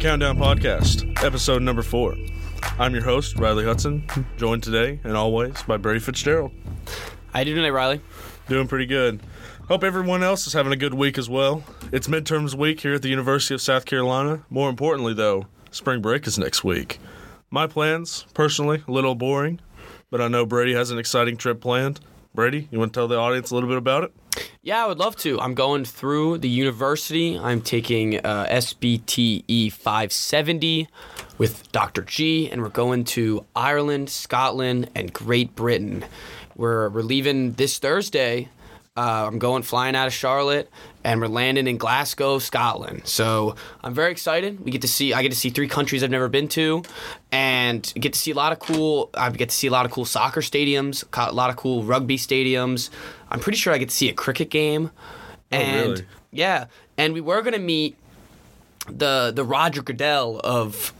Countdown Podcast, episode number four. I'm your host, Riley Hudson, joined today and always by Brady Fitzgerald. How you doing today, Riley? Doing pretty good. Hope everyone else is having a good week as well. It's midterms week here at the University of South Carolina. More importantly, though, spring break is next week. My plans, personally, a little boring, but I know Brady has an exciting trip planned. Brady, you want to tell the audience a little bit about it? Yeah, I would love to. I'm going through the university. I'm taking uh, SPTE 570 with Dr. G, and we're going to Ireland, Scotland, and Great Britain. We're, we're leaving this Thursday. Uh, I'm going flying out of Charlotte, and we're landing in Glasgow, Scotland. So I'm very excited. We get to see. I get to see three countries I've never been to, and get to see a lot of cool. I get to see a lot of cool soccer stadiums, a lot of cool rugby stadiums. I'm pretty sure I get to see a cricket game, and really? yeah, and we were gonna meet the the Roger Goodell of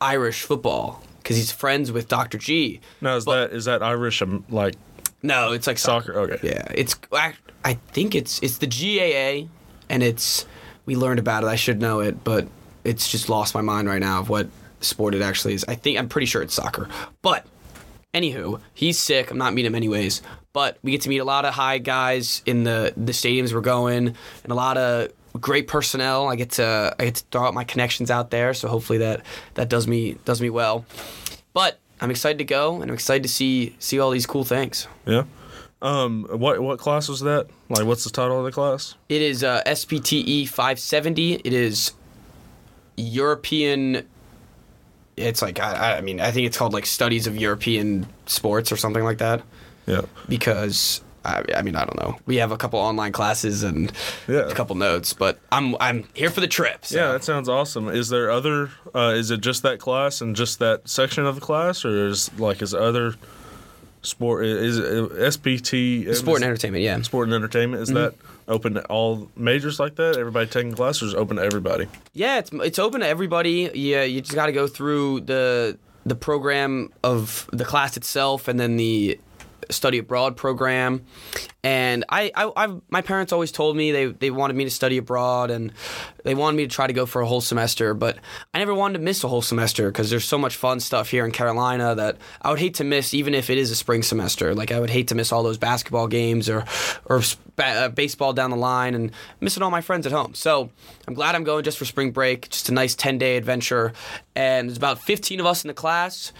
Irish football because he's friends with Dr. G. Now, is But- that is that Irish um, like No, it's like soccer? Okay. Yeah, it's I, I think it's it's the GAA, and it's we learned about it. I should know it, but it's just lost my mind right now of what sport it actually is. I think I'm pretty sure it's soccer, but anywho, he's sick. I'm not meeting him anyways, but we get to meet a lot of high guys in the the stadiums we're going, and a lot of great personnel. I get to I get to throw out my connections out there, so hopefully that that does me does me well. But I'm excited to go, and I'm excited to see see all these cool things. Yeah. Um. What what class was that? Like, what's the title of the class? It is uh, SPTE 570. It is European. It's like I, I mean I think it's called like Studies of European Sports or something like that Yeah. because I, I mean I don't know. We have a couple online classes and Yeah. a couple notes, but I'm I'm here for the trip. So. Yeah, that sounds awesome. Is there other? Uh, is it just that class and just that section of the class, or is like is other sport? Is it SPT Sport and entertainment. Yeah. sport and entertainment? Is that open to all majors like that? Everybody taking classes, or is it open to everybody? Yeah, it's it's open to everybody. Yeah, you just got to go through the the program of the class itself, and then the study abroad program. And I, I, I've, my parents always told me they they wanted me to study abroad, and they wanted me to try to go for a whole semester. But I never wanted to miss a whole semester because there's so much fun stuff here in Carolina that I would hate to miss, even if it is a spring semester. Like I would hate to miss all those basketball games or or uh, baseball down the line and missing all my friends at home. So I'm glad I'm going just for spring break, just a nice 10 day adventure. And there's about 15 of us in the class,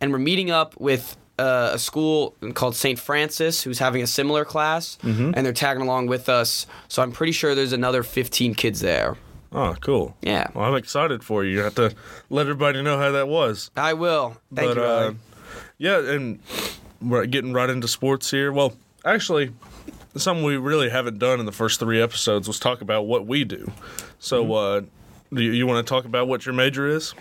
and we're meeting up with uh, a school called St. Francis who's having a similar class, and they're tagging along with us. So I'm pretty sure there's another 15 kids there. Oh, cool. Yeah. Well, I'm excited for you. You have to let everybody know how that was. I will. Thank but you. uh, yeah, and we're getting right into sports here. Well, actually, something we really haven't done in the first three episodes was talk about what we do. So, Mm-hmm. uh, do you, you want to talk about what your major is?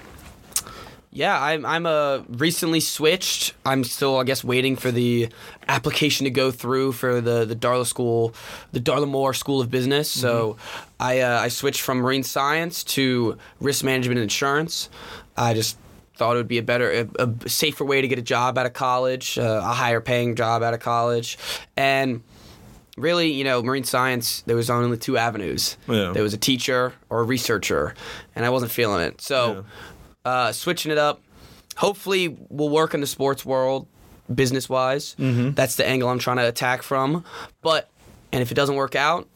Yeah, I'm I'm uh, recently switched. I'm still, I guess, waiting for the application to go through for the the Darla School, the Darla Moore School of Business. So, I uh, I switched from marine science to risk management and insurance. I just thought it would be a better, a, a safer way to get a job out of college, uh, a higher paying job out of college, and really, you know, marine science, there was only two avenues. Yeah. There was a teacher or a researcher, and I wasn't feeling it. So, uh, switching it up, hopefully, we'll work in the sports world, business wise. Mm-hmm. That's the angle I'm trying to attack from. But, and if it doesn't work out,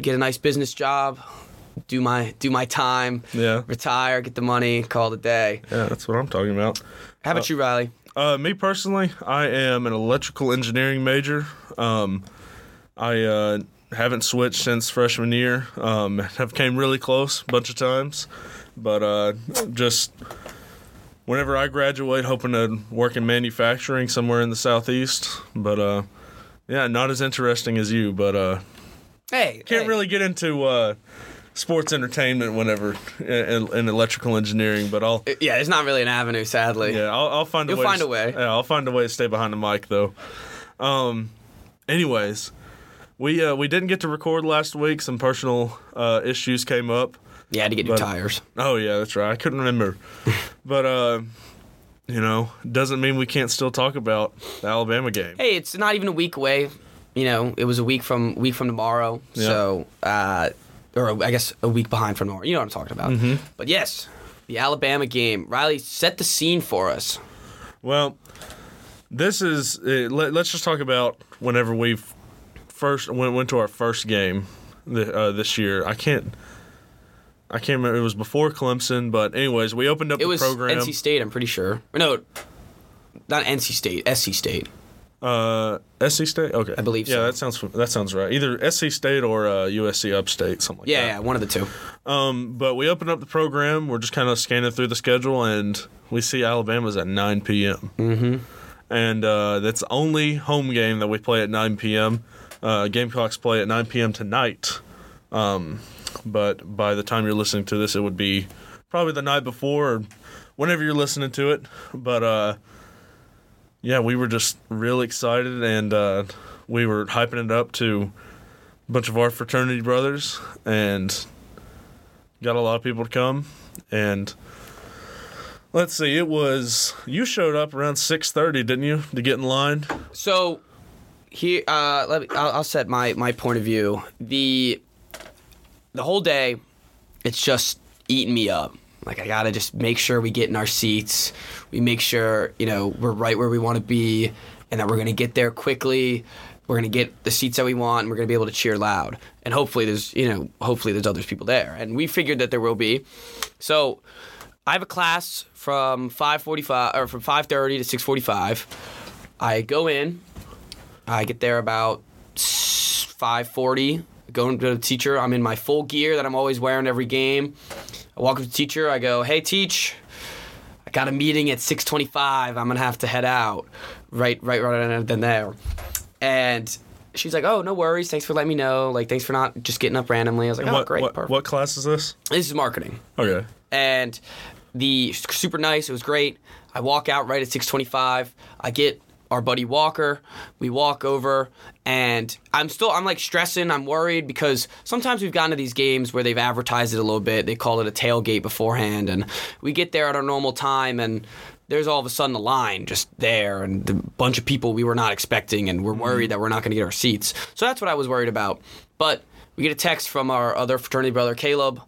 get a nice business job, do my do my time, Yeah. retire, get the money, call it a day. Yeah, that's what I'm talking about. How about you, Riley? Uh, me personally, I am an electrical engineering major. Um, I uh, haven't switched since freshman year. Um, have came really close a bunch of times, but uh, just whenever I graduate, hoping to work in manufacturing somewhere in the southeast. But uh, yeah, not as interesting as you. But uh, Hey, can't hey. really get into uh, sports entertainment whenever in, in electrical engineering. But I'll Yeah, it's not really an avenue, sadly. yeah, I'll, I'll find a way. You'll way. find to, a way. Yeah, I'll find a way to stay behind the mic though. Um, anyways, we uh, we didn't get to record last week. Some personal uh, issues came up. Yeah, to get new tires. Oh yeah, that's right. I couldn't remember, but uh, you know, doesn't mean we can't still talk about the Alabama game. Hey, it's not even a week away. You know, it was a week from week from tomorrow. Yeah. So, uh, or I guess a week behind from tomorrow. You know what I'm talking about. Mm-hmm. But yes, the Alabama game. Riley, set the scene for us. Well, this is. Uh, let, us just talk about whenever we first went went to our first game the, uh, this year. I can't. I can't remember. It was before Clemson, but anyways, we opened up It the was program. NC State, I'm pretty sure. No, not NC State, SC State. Uh, SC State. Okay, I believe yeah, so. that sounds that sounds right. Either SC State or uh, USC Upstate, something like Yeah, that. yeah, one of the two. Um, but we opened up the program. We're just kind of scanning through the schedule, and we see Alabama's at 9 p.m. Mm-hmm. And uh, that's the only home game that we play at 9 p.m. Uh, Gamecocks play at 9 p.m. tonight. Um, but by the time you're listening to this, it would be probably the night before or whenever you're listening to it. But uh, yeah, we were just real excited, and uh, we were hyping it up to a bunch of our fraternity brothers, and got a lot of people to come. And let's see, it was you showed up around six thirty, didn't you, to get in line? So here, uh, let me, I'll, I'll set my my point of view. The the whole day, it's just eating me up. Like I gotta just make sure we get in our seats. We make sure you know we're right where we want to be, and that we're gonna get there quickly. We're gonna get the seats that we want, and we're gonna be able to cheer loud. And hopefully, there's you know hopefully there's other people there, and we figured that there will be. So I have a class from 5:45 or from 5:30 to 6:45. I go in. I get there about 5:40. Go to the teacher. I'm in my full gear that I'm always wearing every game. I walk up to the teacher. I go, "Hey, teach, I got a meeting at 6:25. I'm gonna have to head out." Right, right, right then there. And she's like, "Oh, no worries. Thanks for letting me know. Like, thanks for not just getting up randomly." I was like, "Oh, what, great, what, perfect." what class is this? This is marketing Okay. and the super nice. It was great. I walk out right at 6:25. I get our buddy Walker. We walk over, and I'm still I'm like stressing. I'm worried because sometimes we've gotten to these games where they've advertised it a little bit. They call it a tailgate beforehand, and we get there at our normal time and. There's all of a sudden a line just there, and a bunch of people we were not expecting, and we're worried mm-hmm. that we're not going to get our seats. So that's what I was worried about. But we get a text from our other fraternity brother Caleb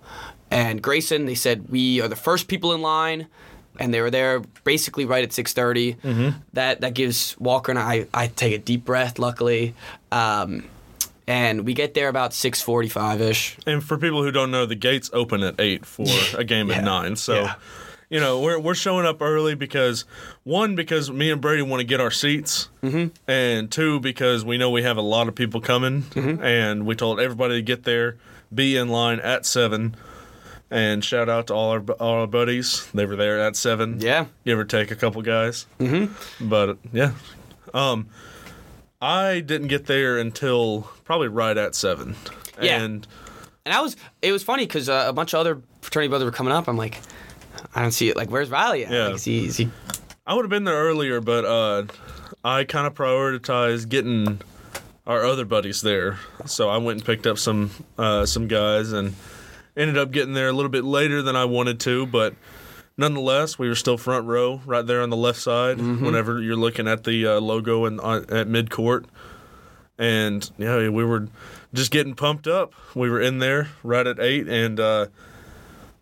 and Grayson. They said we are the first people in line, and they were there basically right at 6:30. Mm-hmm. That that gives Walker and I I take a deep breath. Luckily, um, and we get there about 6:45 ish. And for people who don't know, the gates open at eight for a game Yeah. at nine. So, Yeah. you know, we're we're showing up early because one, because me and Brady want to get our seats, mm-hmm. and two, because we know we have a lot of people coming, Mm-hmm. and we told everybody to get there, be in line at seven. And shout out to all our all our buddies. They were there at seven. Yeah. give or take a couple guys. Mm-hmm. But yeah, um, I didn't get there until probably right at seven. Yeah. And And I was it was funny because uh, a bunch of other fraternity brothers were coming up. I'm like, I don't see it. Like, where's Riley? At? Yeah. Like, is he, is he I would have been there earlier, but uh, I kind of prioritized getting our other buddies there. So I went and picked up some uh, some guys and ended up getting there a little bit later than I wanted to, but nonetheless, we were still front row, right there on the left side. Whenever you're looking at the uh, logo and uh, at mid court, and yeah, we were just getting pumped up. We were in there right at eight, and uh,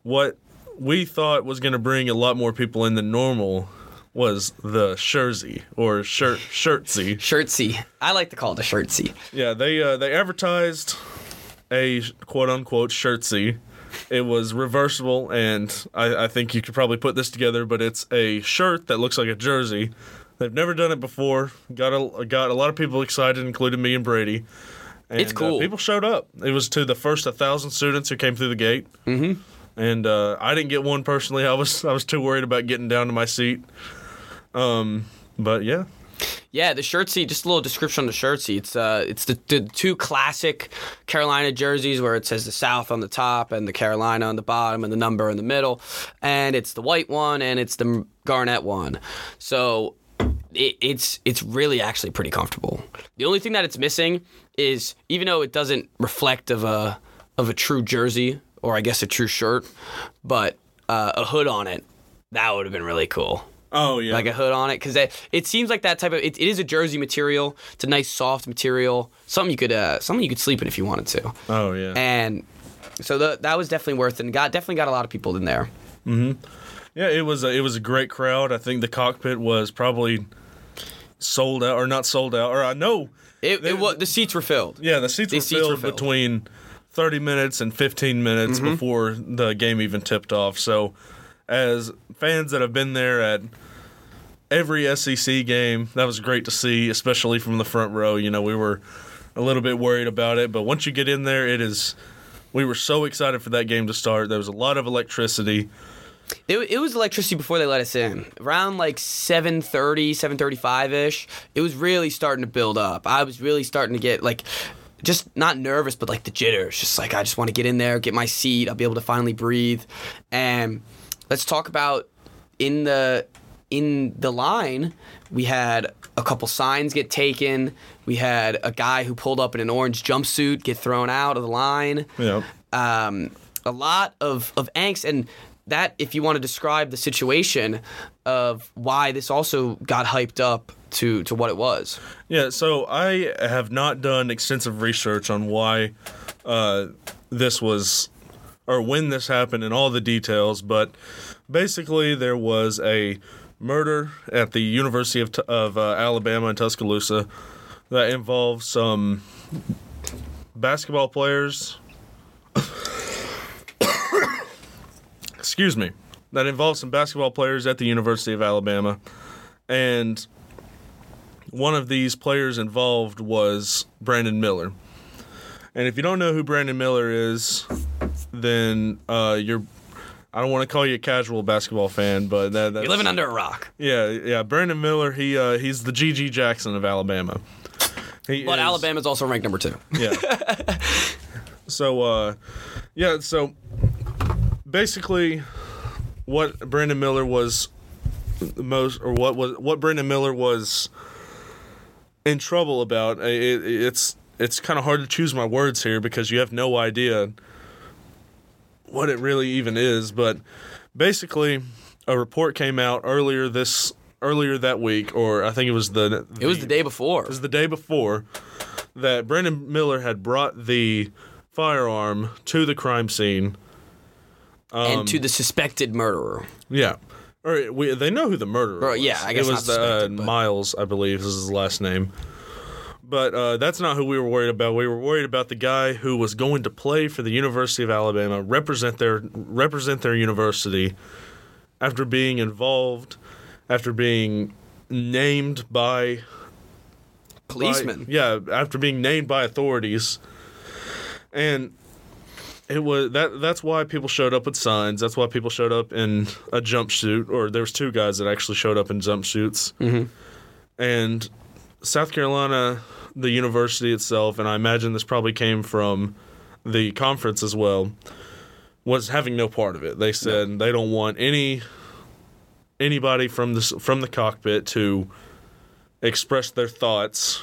what we thought was going to bring a lot more people in than normal was the Shersey or shirt shirtsy. shirtsy? I like to call it a shirtsy. Yeah, they uh, they advertised a quote unquote shirtsy. It was reversible, and I, I think you could probably put this together. But it's a shirt that looks like a jersey. They've never done it before. Got a got a lot of people excited, including me and Brady. And, It's cool. Uh, people showed up. It was to the first a thousand students who came through the gate. Mm-hmm. And uh, I didn't get one personally. I was I was too worried about getting down to my seat. Um, but yeah, Yeah, the shirtsy. Just a little description on the shirtsy. It's uh, it's the, the two classic Carolina jerseys where it says the South on the top and the Carolina on the bottom and the number in the middle, and it's the white one and it's the garnet one. So it, it's it's really actually pretty comfortable. The only thing that it's missing is even though it doesn't reflect of a of a true jersey or I guess a true shirt, but uh, a hood on it. That would have been really cool oh yeah, like a hood on it because it, it seems like that type of it, it is a jersey material it's a nice soft material something you could uh something you could sleep in if you wanted to oh yeah. and so the, that was definitely worth it and got definitely got a lot of people in there Mhm. Yeah, it was a, it was a great crowd. I think the cockpit was probably sold out or not sold out, or I know. It, They- it was the seats were filled. Yeah, the seats, The were, seats were filled filled. between 30 minutes and 15 minutes Mm-hmm. before the game even tipped off. So, as fans that have been there at every SEC game, that was great to see, especially from the front row. You know, we were a little bit worried about it, but once you get in there, it is. We were so excited for that game to start. There was a lot of electricity. It, it was electricity before they let us in. Around like 7:30, 7:35ish, it was really starting to build up. I was really starting to get like just not nervous, but like the jitters. Just like I just want to get in there, get my seat. I'll be able to finally breathe. And let's talk about in the in the line, we had a couple signs get taken. We had a guy who pulled up in an orange jumpsuit get thrown out of the line Yeah. um, a lot of, of angst and that if you want to describe the situation of why this also got hyped up to, to what it was Yeah, so I have not done extensive research on why uh, this was or when this happened and all the details, but basically there was a murder at the University of, of uh, Alabama in Tuscaloosa that involved some basketball players. Excuse me. That involved some basketball players at the University of Alabama. And one of these players involved was Brandon Miller. And if you don't know who Brandon Miller is, then uh, you're. I don't want to call you a casual basketball fan, but that, that's you're living under a rock yeah, yeah. Brandon Miller, he uh, he's the GG Jackson of Alabama. He but is- alabama's also ranked number two yeah. so, uh, yeah, so basically, what Brandon Miller was most, or what was what Brandon Miller was in trouble about. uh, It, it's it's kind of hard to choose my words here because you have no idea what it really even is. But basically, a report came out earlier this earlier that week, or I think it was the it was the day before it was the day before that Brandon Miller had brought the firearm to the crime scene. and to the suspected murderer Yeah. Or we, they know who the murderer Or, was. yeah, I guess it was not uh, Miles, I believe, is his last name. But uh, that's not who we were worried about. We were worried about the guy who was going to play for the University of Alabama, represent their represent their university, after being involved, after being named by policemen. by- yeah, after being named by authorities, and it was that. That's why people showed up with signs. That's why people showed up in a jumpsuit, or there was two guys that actually showed up in jumpsuits. Mm-hmm. And South Carolina, the university itself, and I imagine this probably came from the conference as well, was having no part of it. They said they don't want any anybody from the from the cockpit to express their thoughts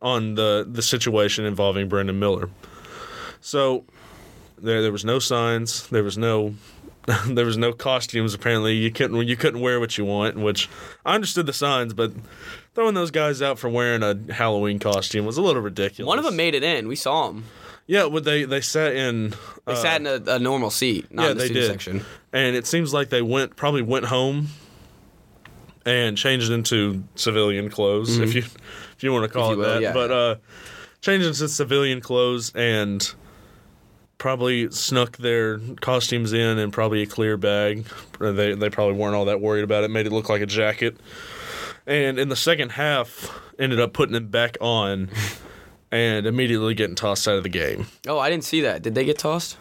on the the situation involving Brandon Miller. So there there was no signs, there was no there was no costumes apparently. You couldn't you couldn't wear what you want, which I understood the signs, but throwing those guys out for wearing a Halloween costume was a little ridiculous. one of them made it in we saw him Yeah, well, they they sat in they uh, sat in a, a normal seat not yeah, in the they student did. section and it seems like they went probably went home and changed into civilian clothes, if you if you want to call Mm-hmm. it will, that. yeah. But uh, changed into civilian clothes and probably snuck their costumes in in probably a clear bag. They they probably weren't all that worried about it. Made it look like a jacket. And in the second half, ended up putting it back on. And immediately getting tossed out of the game. oh i didn't see that did they get tossed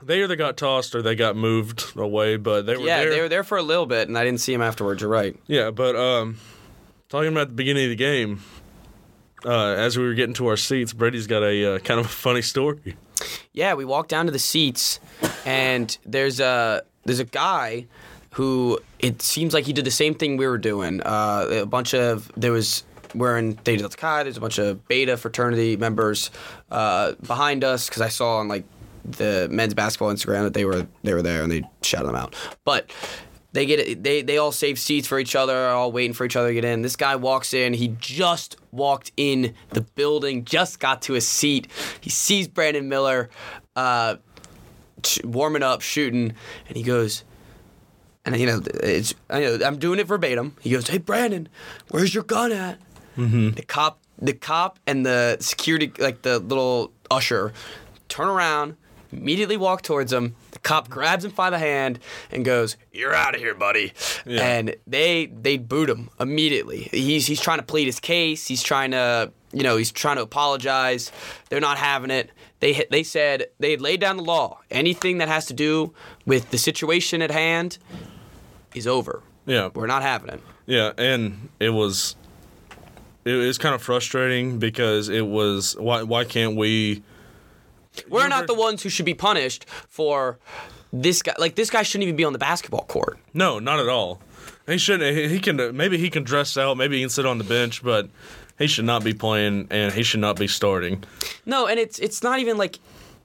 They either got tossed or they got moved away, but they were yeah there. they were there for a little bit and i didn't see him afterwards you're right Yeah, but um, talking about the beginning of the game, uh, as we were getting to our seats, Brady's got a uh, kind of a funny story. Yeah, we walked down to the seats, and there's a there's a guy who it seems like he did the same thing we were doing. Uh, a bunch of there was we're in Theta Delta Chi. There's a bunch of Beta fraternity members uh, behind us because I saw on like the men's basketball Instagram that they were they were there and they shouted them out. But they get they they all save seats for each other, all waiting for each other to get in. This guy walks in. He just walked in the building, just got to his seat. He sees Brandon Miller uh, warming up, shooting, and he goes, and you know, it's I know I'm doing it verbatim. He goes, "Hey, Brandon, where's your gun at?" Mm-hmm. The cop, the cop, and the security, like the little usher, turn around, immediately walk towards him. The cop grabs him by the hand and goes, "You're out of here, buddy." Yeah. And they they boot him immediately. He's he's trying to plead his case. He's trying to you know he's trying to apologize. They're not having it. They they said they laid down the law. Anything that has to do with the situation at hand is over. Yeah. We're not having it. Yeah, and it was it was kind of frustrating because it was why why can't we We're not the ones who should be punished for this guy. Like this guy shouldn't even be on the basketball court. No, not at all. He shouldn't. He, he can maybe he can dress out. Maybe he can sit on the bench, but he should not be playing and he should not be starting. No, and it's it's not even like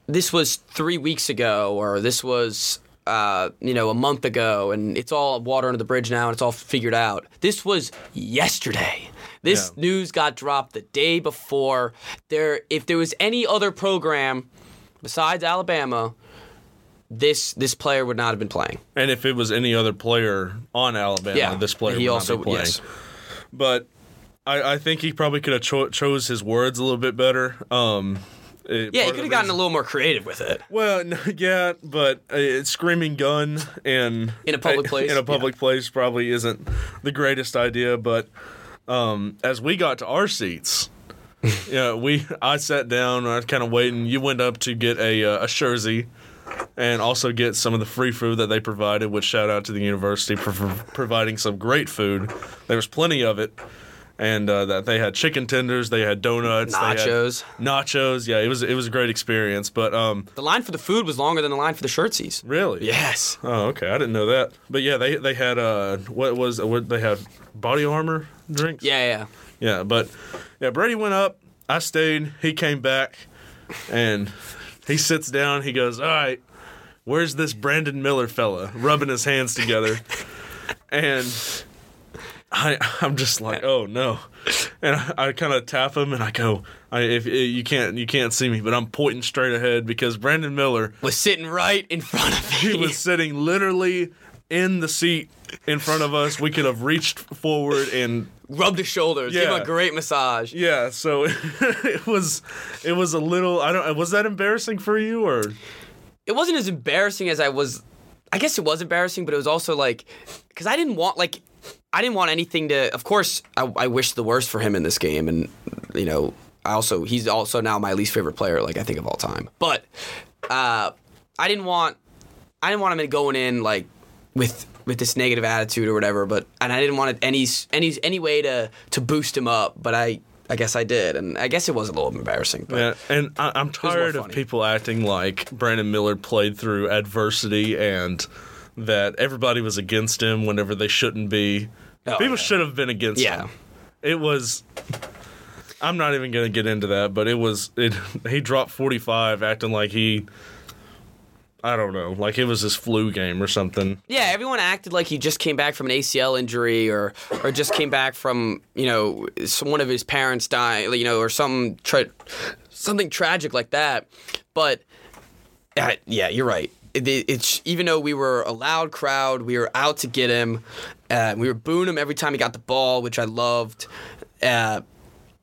this was three weeks ago or this was uh, you know a month ago, and it's all water under the bridge now, and it's all figured out. This was yesterday. This Yeah. news got dropped the day before. There, if there was any other program besides Alabama, this this player would not have been playing. And if it was any other player on Alabama, Yeah, this player he would also not be playing. yes. But I, I think he probably could have cho- chose his words a little bit better. Um, it- Yeah, he could have gotten a little more creative with it. Well, no, yeah, but uh, screaming gun and In a public place? in a public place probably isn't the greatest idea. But um, as we got to our seats, yeah, we I sat down. I was kind of waiting. You went up to get a uh, a jersey and also get some of the free food that they provided. Which shout out to the university for, for providing some great food. There was plenty of it. And uh, that they had chicken tenders, they had donuts, they had Nachos. nachos. Yeah, it was it was a great experience. But um, The line for the food was longer than the line for the shirtsies. Really? Yes. Oh, okay. I didn't know that. But yeah, they they had uh what was what they had body armor drinks. Yeah, yeah. Yeah, but yeah, Brady went up. I stayed. He came back, and he sits down. He goes, "All right, where's this Brandon Miller fella?" Rubbing his hands together, and I I'm just like, "Oh no." And I, I kind of tap him and I go, I, if eh, you can't you can't see me, but I'm pointing straight ahead because Brandon Miller Was sitting right in front of me. he was sitting literally in the seat in front of us. We could have reached forward and rubbed his shoulders, gave him Yeah. a great massage. yeah. So it was it was a little. I don't. Was that embarrassing for you or? It wasn't as embarrassing as I was. I guess it was embarrassing, but it was also like because I didn't want like I didn't want anything to. Of course, I, I wish the worst for him in this game, and you know, I also he's also now my least favorite player, like I think of all time. But uh, I didn't want I didn't want him going in like with with this negative attitude or whatever. But and I didn't want any any any way to to boost him up. But I I guess I did, and I guess it was a little embarrassing. But Yeah, and I, I'm tired of people acting like Brandon Miller played through adversity and that everybody was against him whenever they shouldn't be. Oh, people yeah. should have been against Yeah. him. It was. I'm not even going to get into that, but it was. It, he dropped 45, acting like he. I don't know, like it was his flu game or something. Yeah, everyone acted like he just came back from an ACL injury or or just came back from you know one of his parents dying, you know, or some tra- something tragic like that. But uh, yeah, you're right. It, it- it's even though we were a loud crowd, we were out to get him. Uh, we were booing him every time he got the ball, which I loved. Uh,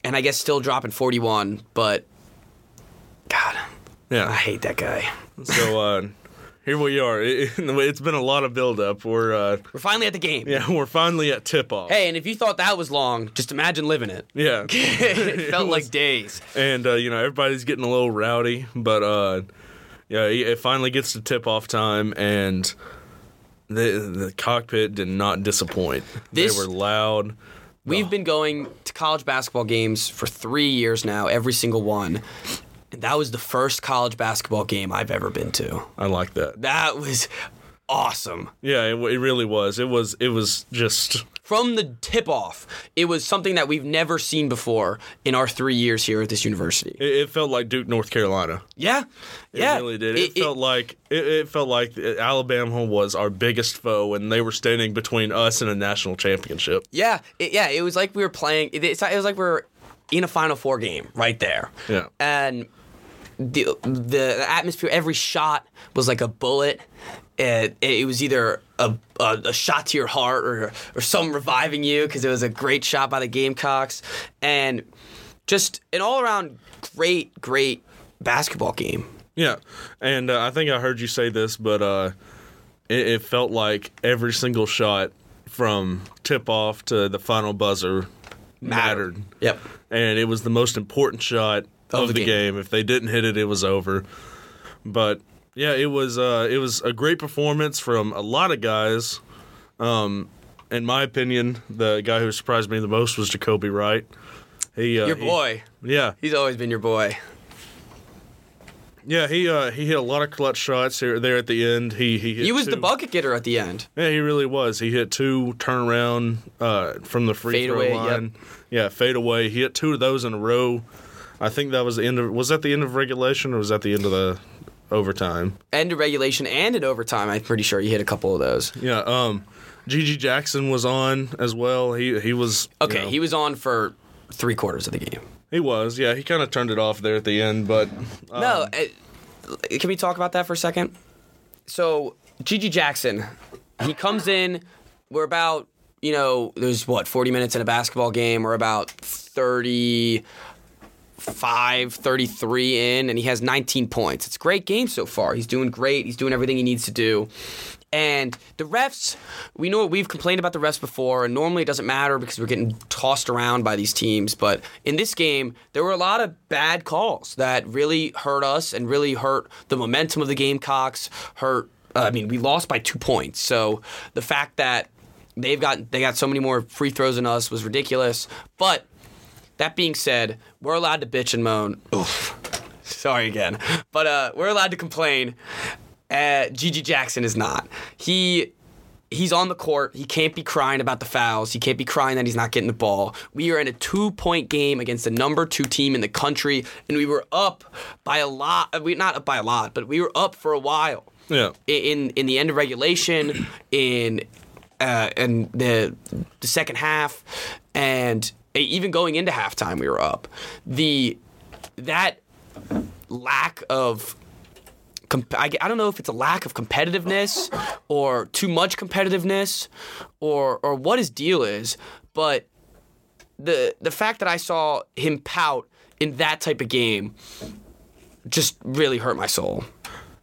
and I guess still dropping 41, but God, yeah, I hate that guy. So uh, here we are. It, it's been a lot of buildup. We're uh, We're finally at the game. yeah, we're finally at tip off. Hey, and if you thought that was long, just imagine living it. Yeah. it felt like days. and uh, you know everybody's getting a little rowdy, but uh, yeah, it finally gets to tip off time, and the the cockpit did not disappoint. This- they were loud. We've been going to college basketball games for three years now, every single one. And that was the first college basketball game I've ever been to. I like that. That was awesome. Yeah, it, it really was. It was. It was just. From the tip off, it was something that we've never seen before in our three years here at this university. It, it felt like Duke, North Carolina. Yeah. It yeah. really did. It, felt like it, it felt like Alabama was our biggest foe, and they were standing between us and a national championship. Yeah, it, yeah. It was like we were playing. It, it was like we were in a Final Four game right there. Yeah. And the the atmosphere, every shot was like a bullet, it, it was either a, a, a shot to your heart or or some reviving you because it was a great shot by the Gamecocks and just an all around great great basketball game. Yeah, and uh, I think I heard you say this, but uh, it, it felt like every single shot from tip off to the final buzzer mattered. Yep. and it was the most important shot of, the the, game. game. If they didn't hit it, it was over. But yeah, it was uh, it was a great performance from a lot of guys. Um, in my opinion, the guy who surprised me the most was Jacobi Wright. He, uh, Your he- boy. yeah, He's always been your boy. yeah, he uh, he hit a lot of clutch shots here there at the end. He he He was the bucket getter at the end. Yeah, he really was. He hit two turnaround uh, from the free Fade throw away, line. Yeah, fade away. He hit two of those in a row. I think that was the end of. Was that the end of regulation or was that the end of the overtime? End of regulation and in overtime. I'm pretty sure he hit a couple of those. Yeah. Um, GG Jackson was on as well. He he was you Okay, know, he was on for three quarters of the game. he was. Yeah, he kind of turned it off there at the end, but um, No, uh, can we talk about that for a second? So, GG Jackson, he comes in. We're about, you know, there's what, 40 minutes in a basketball game. We're about 35, 33 in, and he has 19 points. It's a great game so far. He's doing great. He's doing everything he needs to do. And the refs, we know we've complained about the refs before, and normally it doesn't matter because we're getting tossed around by these teams. But in this game, there were a lot of bad calls that really hurt us and really hurt the momentum of the Gamecocks. Hurt. Uh, I mean, we lost by two points. So the fact that they've got they got so many more free throws than us was ridiculous. But that being said, we're allowed to bitch and moan. Oof. Sorry again. But uh, we're allowed to complain. Uh, GG Jackson is not. He he's on the court. He can't be crying about the fouls. He can't be crying that he's not getting the ball. We are in a two point game against the number two team in the country, and we were up by a lot. We not up by a lot, but we were up for a while yeah, in in the end of regulation, in uh, in the the second half, and even going into halftime, we were up. The that lack of I, don't know if it's a lack of competitiveness or too much competitiveness or or what his deal is, but the the fact that I saw him pout in that type of game just really hurt my soul.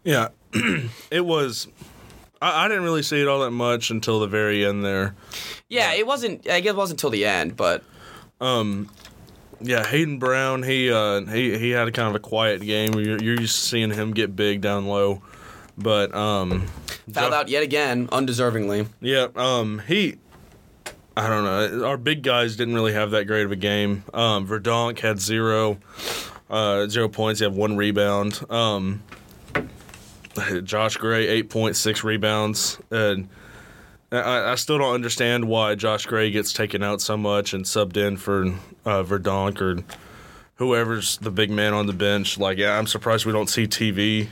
yeah. it was. I, I didn't really see it all that much until the very end there. Yeah, it wasn't. I guess it wasn't until the end, but Yeah, Hayden Brown, he uh, he he had a kind of a quiet game. You're, you're used to seeing him get big down low, but um, fouled out yet again, undeservingly. Yeah, um, he. I don't know. Our big guys didn't really have that great of a game. Um, Verdonk had zero, uh, zero points. He had one rebound. Um, Josh Gray eight point six rebounds, and I, I still don't understand why Josh Gray gets taken out so much and subbed in for uh, Verdonk or whoever's the big man on the bench. Like, yeah, I'm surprised we don't see TV.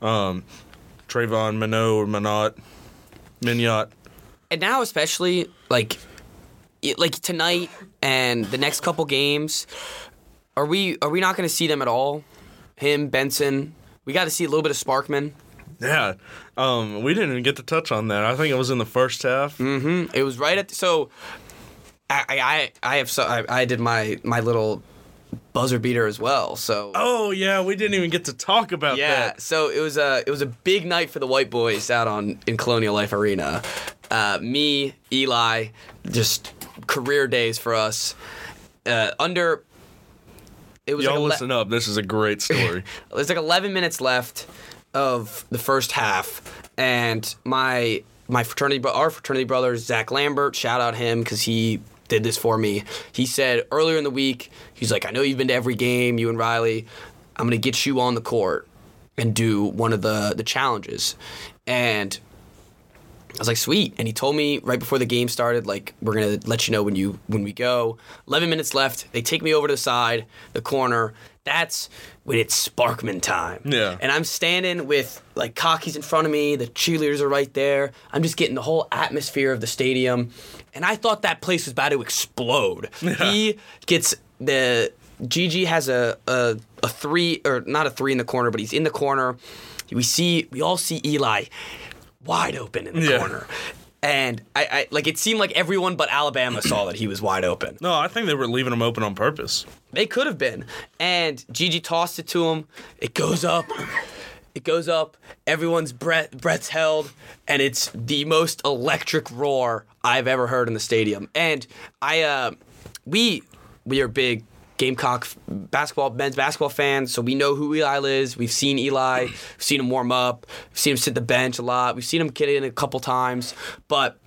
Um, Tre-Vaughn Minott or Minott. And now, especially like, like tonight and the next couple games, are we are we not going to see them at all? Him, Benson. We got to see a little bit of Sparkman. Yeah, um, we didn't even get to touch on that. I think it was in the first half. hmm It was right at the, so. I, I I have so I, I did my my little buzzer beater as well. So Oh yeah, we didn't even get to talk about Yeah, that. so it was a it was a big night for the white boys out on in Colonial Life Arena. Uh, me, Eli, just career days for us. Uh, under it was Y'all like ele- listen up. This is a great story. there's like 11 minutes left of the first half, and my my fraternity our fraternity brother Zach Lambert, shout out him because he did this for me. He said earlier in the week, he's like, I know you've been to every game, you and Riley. I'm gonna get you on the court and do one of the the challenges, and. I was like, sweet. And he told me right before the game started, like, we're gonna let you know when you when we go. Eleven minutes left. They take me over to the side, the corner. That's when it's Sparkman time. Yeah. And I'm standing with like cockies in front of me, the cheerleaders are right there. I'm just getting the whole atmosphere of the stadium. And I thought that place was about to explode. He gets the GG has a, a a three or not a three in the corner, but he's in the corner. We see we all see Eli wide open in the Yeah. corner. And I, I like it seemed like everyone but Alabama saw that he was wide open. No, I think they were leaving him open on purpose. They could have been. And GG tossed it to him. It goes up. It goes up. Everyone's breath breath's held, and it's the most electric roar I've ever heard in the stadium. And I, uh, we, we are big Gamecock basketball, men's basketball fans, so we know who Eli is. We've seen Eli, we've seen him warm up, we've seen him sit the bench a lot, we've seen him get in a couple times, but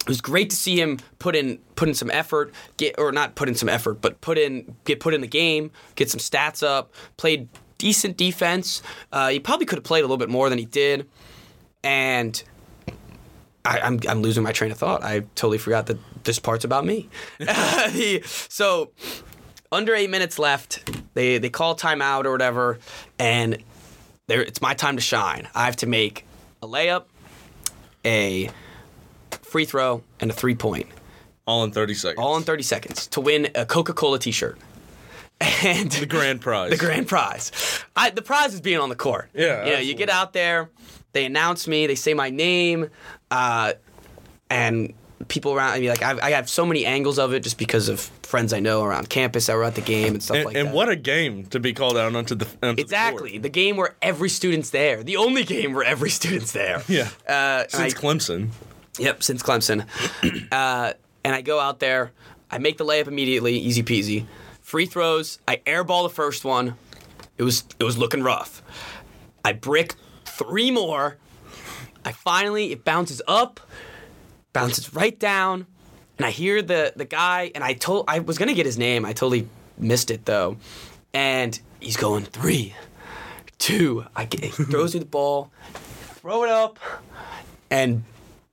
it was great to see him put in put in some effort, get or not put in some effort, but put in get put in the game, get some stats up, played decent defense. Uh, he probably could have played a little bit more than he did, and I, I'm I'm losing my train of thought. I totally forgot that this part's about me. So under eight minutes left, they they call timeout or whatever, and there it's my time to shine. I have to make a layup, a free throw, and a three point, All in 30 seconds. all in 30 seconds to win a Coca Cola t shirt. And the grand prize. the grand prize. I, the prize is being on the court. Yeah, You know, you get out there, they announce me, they say my name, uh, and people around. I mean, like I've, I have so many angles of it just because of friends I know around campus that were at the game and stuff And, like and that. And what a game to be called out onto the onto Exactly, The the game where every student's there, the only game where every student's there. Yeah. Uh, Since I- Clemson. Yep, since Clemson. uh, and I go out there, I make the layup immediately, easy peasy. Free throws, I airball the first one. It was it was looking rough. I brick three more. I finally it bounces up, bounces right down, and I hear the the guy and I told I was gonna get his name. I totally missed it though. And he's going three, two. I get, he throws me the ball, throw it up, and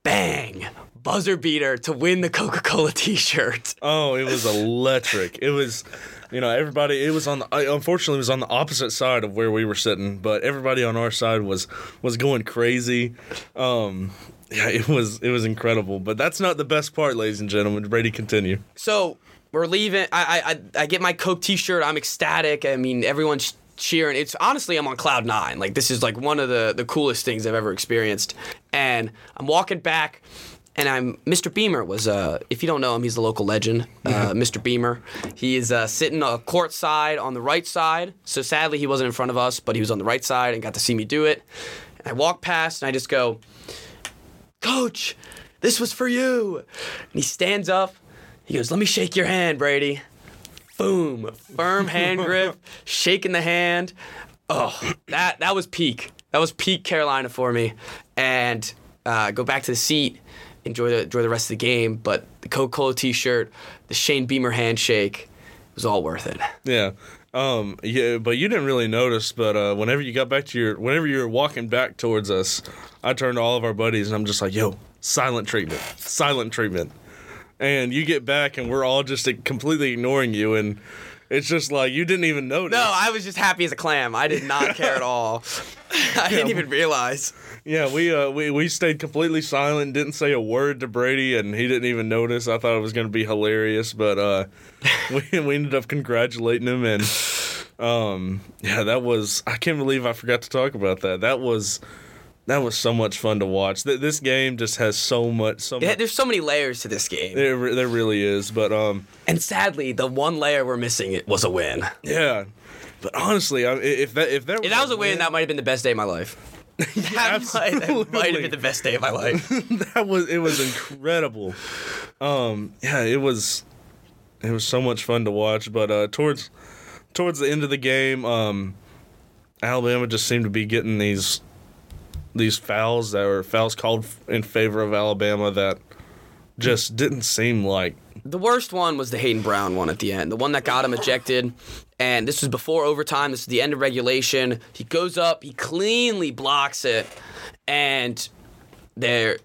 bang, buzzer beater to win the Coca Cola T-shirt. Oh, it was electric. it was, you know, everybody. It was on the. Unfortunately, it was on the opposite side of where we were sitting, but everybody on our side was was going crazy. Um, yeah, it was it was incredible. But that's not the best part, ladies and gentlemen. Brady, continue. So we're leaving. I I I, get my Coke T-shirt. I'm ecstatic. I mean, everyone's cheering. It's honestly, I'm on cloud nine. Like this is like one of the the coolest things I've ever experienced. And I'm walking back. And I'm Mr. Beamer was uh if you don't know him he's a local legend uh, Mr. Beamer he is uh, sitting uh, court side on the right side so sadly he wasn't in front of us but he was on the right side and got to see me do it and I walk past and I just go Coach, this was for you. And he stands up. He goes, Let me shake your hand, Brady. Boom. Firm hand grip, shaking the hand. Oh, that that was peak. That was peak Carolina for me. And uh, go back to the seat, enjoy the enjoy the rest of the game. But the Coca-Cola t-shirt, the Shane Beamer handshake, it was all worth it. Yeah. Um, yeah, but you didn't really notice. But uh, whenever you got back to your, whenever you were walking back towards us, I turned to all of our buddies and I'm just like, "Yo, silent treatment, silent treatment." And you get back and we're all just completely ignoring you, and it's just like you didn't even notice. No, I was just happy as a clam. I did not care at all. I didn't even realize. Yeah, we uh we, we stayed completely silent, didn't say a word to Brady, and he didn't even notice. I thought it was gonna be hilarious, but uh, we we ended up congratulating him, and um, yeah, that was I can't believe I forgot to talk about that. That was that was so much fun to watch. Th- This game just has so much, so Yeah, much. there's so many layers to this game. There, there really is, but um, And sadly, the one layer we're missing it was a win. yeah. But honestly, I, if that if that If that was a win, that might have been the best day of my life. that, might, that might have been the best day of my life. that was it was incredible. Um, yeah, it was it was so much fun to watch. But uh, towards towards the end of the game, um, Alabama just seemed to be getting these these fouls that were fouls called in favor of Alabama that just didn't seem like The worst one was the Hayden Brown one at the end, the one that got him ejected. And this was before overtime. This is the end of regulation. He goes up, he cleanly blocks it, and they're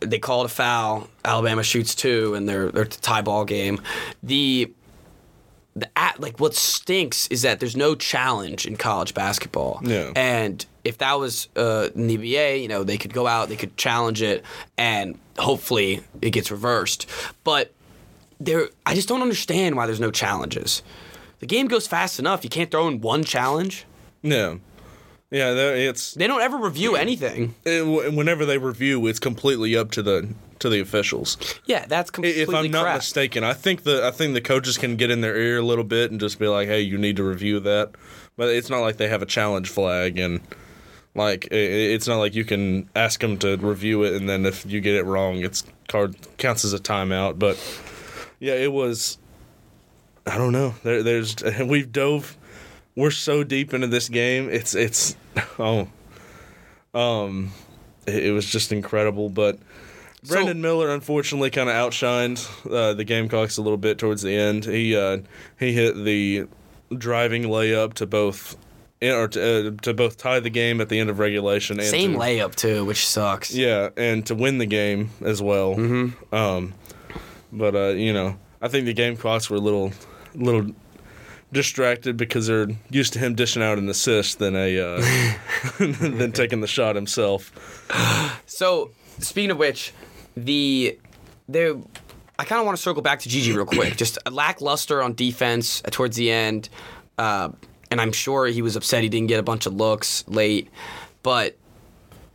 they call it a foul. Alabama shoots two, and they're they're tie ball game. The the at like what stinks is that there's no challenge in college basketball. Yeah. And if that was uh, in the NBA, you know, they could go out, they could challenge it, and hopefully it gets reversed. But there, I just don't understand why there's no challenges. The game goes fast enough. You can't throw in one challenge. no. Yeah, it's They don't ever review anything. Uh, it, whenever they review, it's completely up to the to the officials. Yeah, that's completely If I'm not crap. mistaken, I think the I think the coaches can get in their ear a little bit and just be like, "Hey, you need to review that." But it's not like they have a challenge flag and like it's not like you can ask them to review it and then if you get it wrong, it's card counts as a timeout. But yeah, it was. I don't know. There, there's we've dove. We're so deep into this game. It's it's oh, um, it, it was just incredible. But So- Brandon Miller unfortunately kind of outshined uh, the Gamecocks a little bit towards the end. He uh, he hit the driving layup to both or to, uh, to both tie the game at the end of regulation and Same to, layup too, which sucks. yeah, and to win the game as well. Mm-hmm. Um, but uh, you know, I think the Gamecocks were a little little distracted because they're used to him dishing out an assist than a uh, than taking the shot himself. So speaking of which, the there, I kind of want to circle back to GG real quick. Just lackluster on defense towards the end, uh, and I'm sure he was upset he didn't get a bunch of looks late, but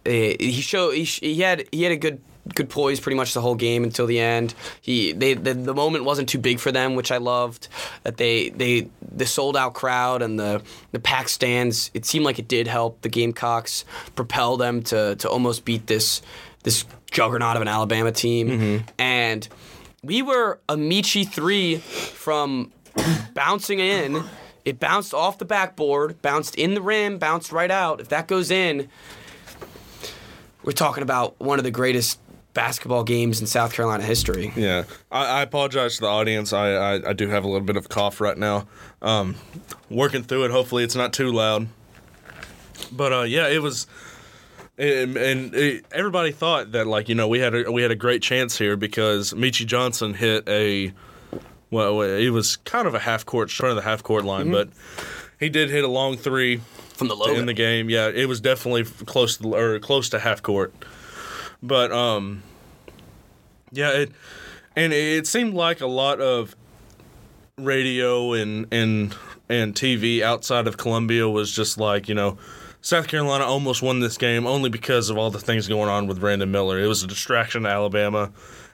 uh, he showed he, he had he had a good good poise pretty much the whole game until the end. He they the, the moment wasn't too big for them, which I loved. That they they the sold out crowd and the the pack stands. It seemed like it did help the Gamecocks propel them to to almost beat this this juggernaut of an Alabama team. Mm-hmm. And we were a Meechie three from bouncing in. It bounced off the backboard, bounced in the rim, bounced right out. If that goes in, we're talking about one of the greatest basketball games in South Carolina history. Yeah, I, I apologize to the audience. I, I I do have a little bit of cough right now. Um, working through it. Hopefully, it's not too loud. But uh, yeah, it was, and, and it, everybody thought that like you know we had a we had a great chance here because Meechie Johnson hit a, well, it was kind of a half court front of the half court line, but he did hit a long three From the logo. end the game. Yeah, it was definitely close to or close to half court. But um, yeah, it and it seemed like a lot of radio and and and TV outside of Columbia was just like you know. South Carolina almost won this game only because of all the things going on with Brandon Miller. It was a distraction to Alabama.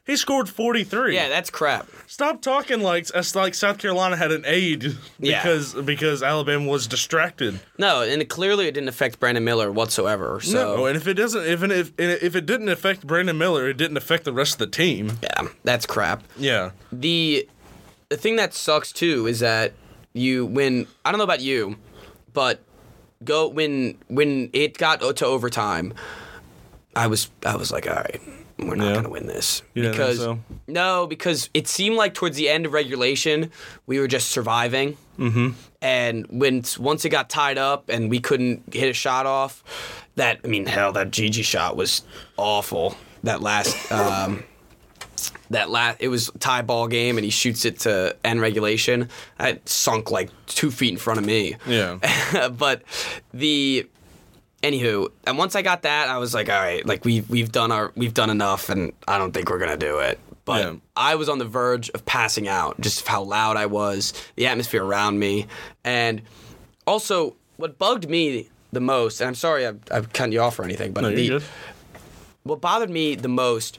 He scored 43. yeah, that's crap. Stop talking like as like South Carolina had an aid Yeah. because because Alabama was distracted. No, and it, clearly it didn't affect Brandon Miller whatsoever. So No, and if it doesn't, if it, if if it didn't affect Brandon Miller, it didn't affect the rest of the team. yeah, that's crap. Yeah, The the thing that sucks too is that you when I don't know about you, but go when when it got to overtime, I was I was like, all right, we're not Yeah. gonna win this You because so? no, because it seemed like towards the end of regulation we were just surviving. Mm-hmm. And when once it got tied up and we couldn't hit a shot off, that I mean, hell, that GG shot was awful. That last. Um, that last it was tie ball game and he shoots it to end regulation. It sunk like two feet in front of me. yeah, but the anywho, and once I got that, I was like, all right, like we we've done our we've done enough, and I don't think we're gonna do it. But Yeah. I was on the verge of passing out, just how loud I was, the atmosphere around me, and also what bugged me the most. And I'm sorry I've, I've cut you off or anything, but no, the, what bothered me the most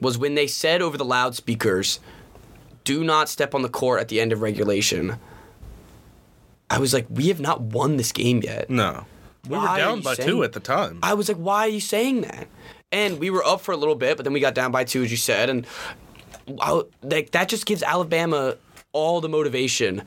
was when they said over the loudspeakers, "Do not step on the court at the end of regulation." I was like, "We have not won this game yet." No, we were down by two at the time. I was like, "Why are you saying that?" And we were up for a little bit, but then we got down by two, as you said, and I, like that just gives Alabama all the motivation,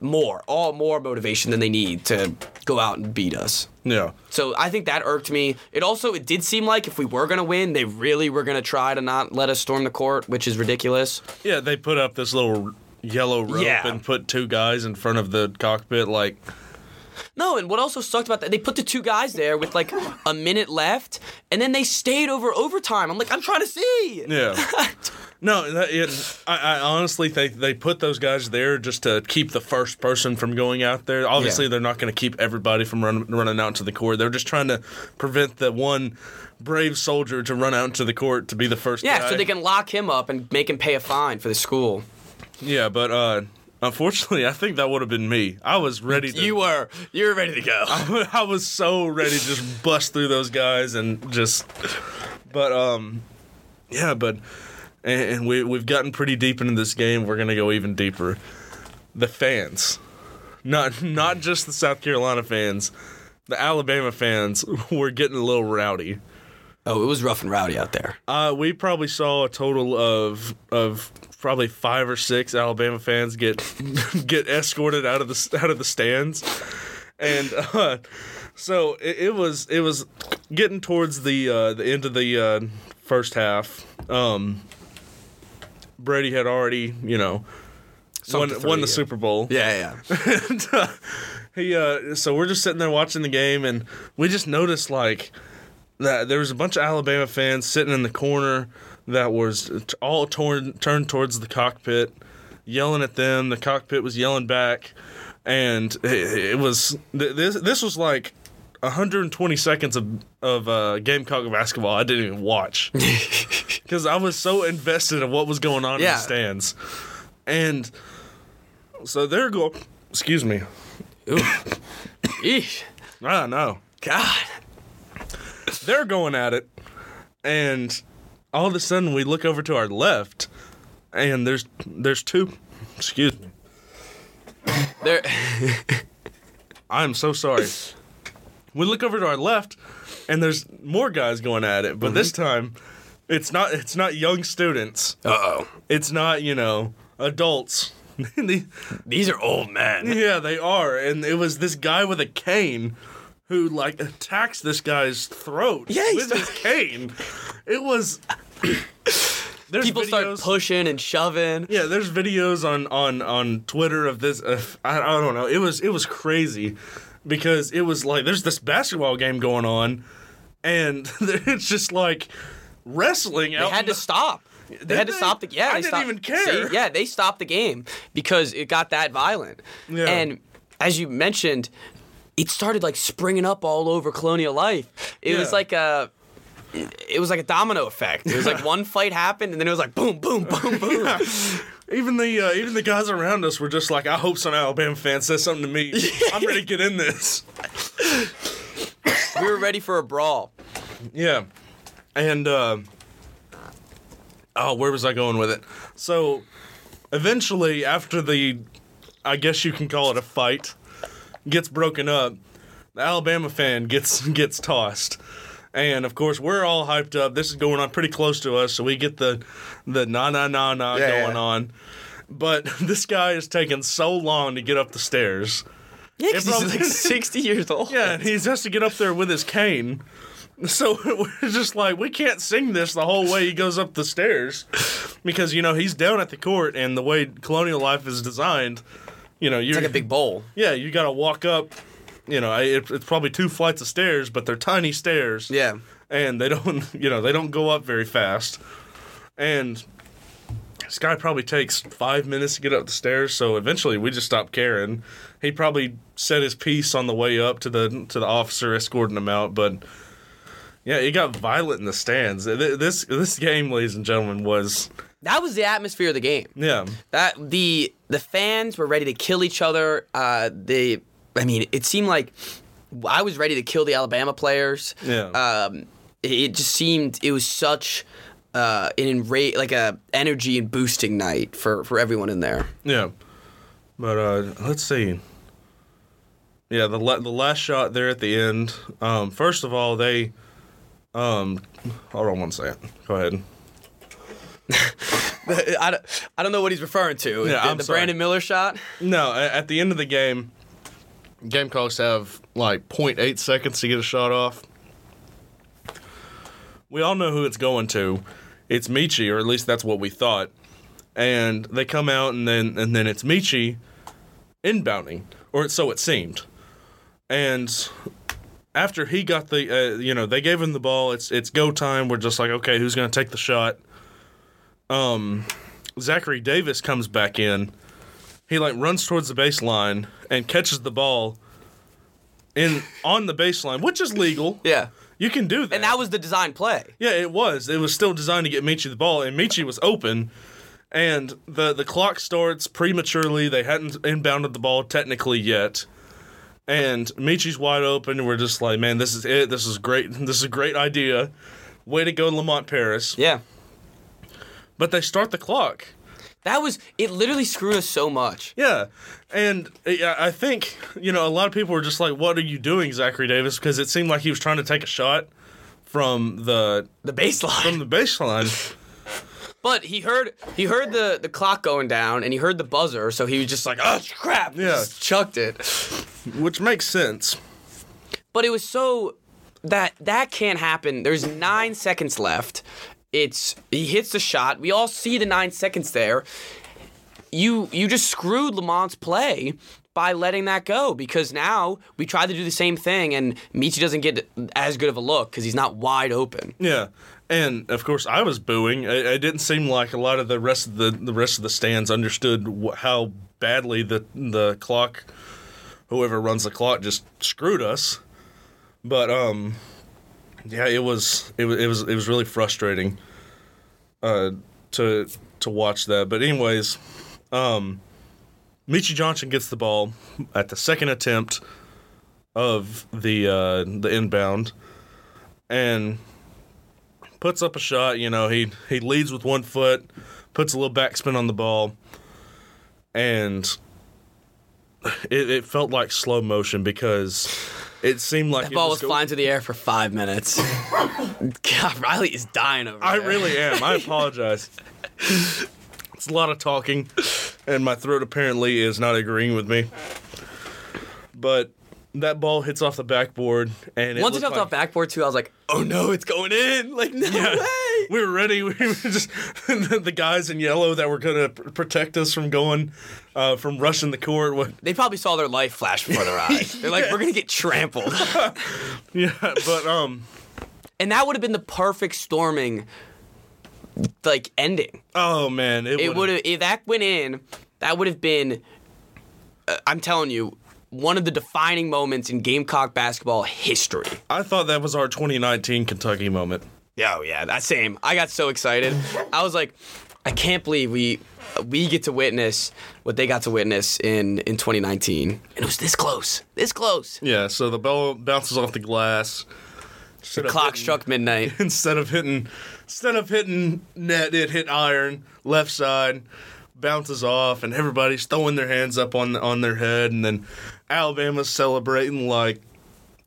more, all more motivation than they need to go out and beat us. yeah, So I think that irked me. It also it did seem like if we were gonna win, they really were gonna try to not let us storm the court, which is ridiculous. yeah. They put up this little yellow rope Yeah. and put two guys in front of the cockpit. Like, No, and what also sucked about that, they put the two guys there with like a minute left, and then they stayed over overtime. I'm like, I'm trying to see. yeah. No, that, it, I, I honestly think they put those guys there just to keep the first person from going out there. Obviously, Yeah. they're not going to keep everybody from run, running out to the court. They're just trying to prevent the one brave soldier to run out into the court to be the first. Yeah, guy. so they can lock him up and make him pay a fine for the school. Yeah, but uh, Unfortunately, I think that would have been me. I was ready to. You were you were ready to go. I was so ready to just bust through those guys and just. But um, yeah, but and, and we we've gotten pretty deep into this game. We're gonna go even deeper. The fans, not not just the South Carolina fans, the Alabama fans were getting a little rowdy. Oh, it was rough and rowdy out there. Uh, we probably saw a total of of probably five or six Alabama fans get get escorted out of the out of the stands, and uh, so it, it was it was getting towards the uh, the end of the uh, first half. Um, Brady had already you know won, to won the yeah. Super Bowl. Yeah, yeah. and, uh, he uh, so we're just sitting there watching the game, and we just noticed like that there was a bunch of Alabama fans sitting in the corner that was t- all torn, turned towards the cockpit, yelling at them. The cockpit was yelling back, and it, it was th- this. This was like 120 seconds of of uh, Gamecock basketball. I didn't even watch because I was so invested in what was going on in the stands, and so they're going. Excuse me. Eesh. I know. God. They're going at it, and all of a sudden we look over to our left, and there's there's two. Excuse me. There. I'm so sorry. we look over to our left, and there's more guys going at it, but this time, it's not it's not young students. Uh oh. It's not you know adults. These are old men. yeah, they are, and it was this guy with a cane who like attacks this guy's throat Yeah, with his cane. It was. There's People start pushing and shoving. Yeah, there's videos on on on Twitter of this. Of, I, I don't know. It was it was crazy because it was like there's this basketball game going on, and it's just like wrestling. They had to the- stop. They had to they? stop the yeah. I they didn't stopped, even care. See? Yeah, they stopped the game because it got that violent. Yeah. And as you mentioned, it started like springing up all over Colonial Life. It was like a. It was like a domino effect. It was like one fight happened, and then it was like boom, boom, boom, boom. Even the uh, even the guys around us were just like, I hope some Alabama fan says something to me. I'm ready to get in this. we were ready for a brawl. Yeah. And uh Oh, where was I going with it? So eventually after the I guess you can call it a fight gets broken up, the Alabama fan gets gets tossed. And of course, we're all hyped up. This is going on pretty close to us, so we get the the na na na na Yeah, going yeah. on. But this guy is taking so long to get up the stairs. Yeah, 'cause It he's like sixty years old. Yeah, and he has to get up there with his cane. So we're just like, we can't sing this the whole way he goes up the stairs because, you know, he's down at the court and the way colonial life is designed, you know, you're It's like a big bowl. Yeah, you got to walk up, you know, it, it's probably two flights of stairs, but they're tiny stairs. Yeah. And they don't, you know, they don't go up very fast. And this guy probably takes five minutes to get up the stairs, so eventually we just stopped caring. He probably said his piece on the way up to the to the officer escorting him out, but yeah, it got violent in the stands. This this game, ladies and gentlemen, was That was the atmosphere of the game. yeah, That the the fans were ready to kill each other. Uh, they, I mean, it seemed like I was ready to kill the Alabama players. Yeah. Um, it, it just seemed it was such uh, an enra- like a energy and boosting night for for everyone in there. yeah. But uh, let's see. Yeah, the la- the last shot there at the end. Um, first of all, they um, hold on one second. Go ahead. I, don't, I don't know what he's referring to. Yeah, the, I'm the sorry. Brandon Miller shot. No, at the end of the game, Gamecocks have like 0.8 seconds to get a shot off. We all know who it's going to. It's Meechie, or at least that's what we thought. And they come out, and then and then it's Meechie inbounding, or so it seemed. And after he got the, uh, you know, they gave him the ball. It's it's go time. We're just like, okay, who's going to take the shot? Um, Zachary Davis comes back in he like runs towards the baseline and catches the ball in on the baseline, which is legal. Yeah. You can do that. And that was the design play. yeah, it was. It was still designed to get Meechie the ball, and Meechie was open, and the the clock starts prematurely. They hadn't inbounded the ball technically yet. And Meechie's wide open, and we're just like, man, this is it. This is great. This is a great idea. Way to go, Lamont Paris. Yeah. But they start the clock. That was it. Literally screwed us so much. Yeah, and I think you know a lot of people were just like, "What are you doing, Zachary Davis?" Because it seemed like he was trying to take a shot from the The baseline. from the baseline. But he heard he heard the, the clock going down and he heard the buzzer, so he was just like, oh crap! Yeah. Just chucked it. which makes sense. But it was so that that can't happen. There's nine seconds left. It's he hits the shot. We all see the nine seconds there. You you just screwed Lamont's play by letting that go because now we tried to do the same thing and Meechie doesn't get as good of a look because he's not wide open. Yeah, and of course I was booing. It, didn't seem like a lot of the rest of the the rest of the stands understood how badly the the clock, whoever runs the clock, just screwed us. But um, yeah, it was it was it was it was really frustrating. Uh, to to watch that. But anyways, um, Meechie Johnson gets the ball at the second attempt of the uh, the inbound, and puts up a shot. You know, he he leads with one foot, puts a little backspin on the ball, and it, it felt like slow motion because it seemed like The ball was go- flying through the air for five minutes. God, Riley is dying over I there. really am. I apologize. it's a lot of talking, and my throat apparently is not agreeing with me. But that ball hits off the backboard, and it Once it jumped like- off backboard too, I was like, "Oh no, it's going in!" Like, no Yeah. way. We were ready. We were just the guys in yellow that were going to pr- protect us from going, uh, from rushing the court. They probably saw their life flash before their eyes. They're like, "We're gonna get trampled," Yeah, but um, and that would have been the perfect storming, like ending. oh man, it, It would have if that went in. That would have been. Uh, I'm telling you, one of the defining moments in Gamecock basketball history. I thought that was our 2019 Kentucky moment. Oh yeah, that same. I got so excited. I was like, I can't believe we we get to witness what they got to witness in in 2019, and it was this close, this close. Yeah, so the ball bounces off the glass. The Clock hitting- struck midnight. instead of hitting instead of hitting net, it hit iron left side, bounces off, and everybody's throwing their hands up on on their head, and then Alabama's celebrating like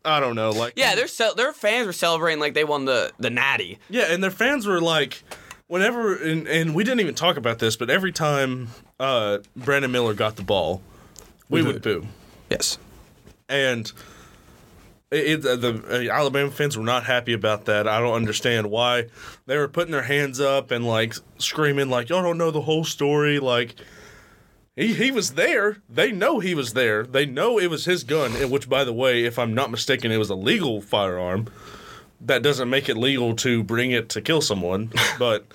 I don't know, like Yeah, their ce- their fans were celebrating like they won the the Natty. yeah, and their fans were like. Whenever and, and we didn't even talk about this, but every time uh, Brandon Miller got the ball, we would boo. Yes. and it, it, the uh, Alabama fans were not happy about that. I don't understand why they were putting their hands up and like screaming like y'all don't know the whole story. Like he he was there. They know he was there. They know it was his gun. Which, by the way, if I'm not mistaken, it was a legal firearm. That doesn't make it legal to bring it to kill someone, but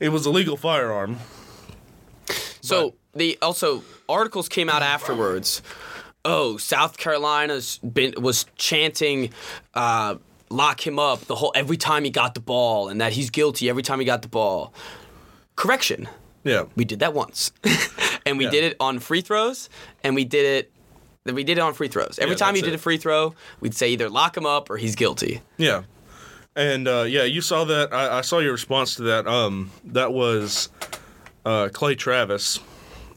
it was a legal firearm. So the also articles came out afterwards. Oh, South Carolina's been was chanting, uh, "Lock him up!" The whole every time he got the ball, and that he's guilty every time he got the ball. Correction, Yeah, we did that once, and we Yeah. did it on free throws, and we did it. We did it on free throws. Every Yeah, time he did it. a free throw, we'd say either lock him up or he's guilty. Yeah, and uh, yeah, you saw that. I, I saw your response to that. Um, that was uh, Clay Travis,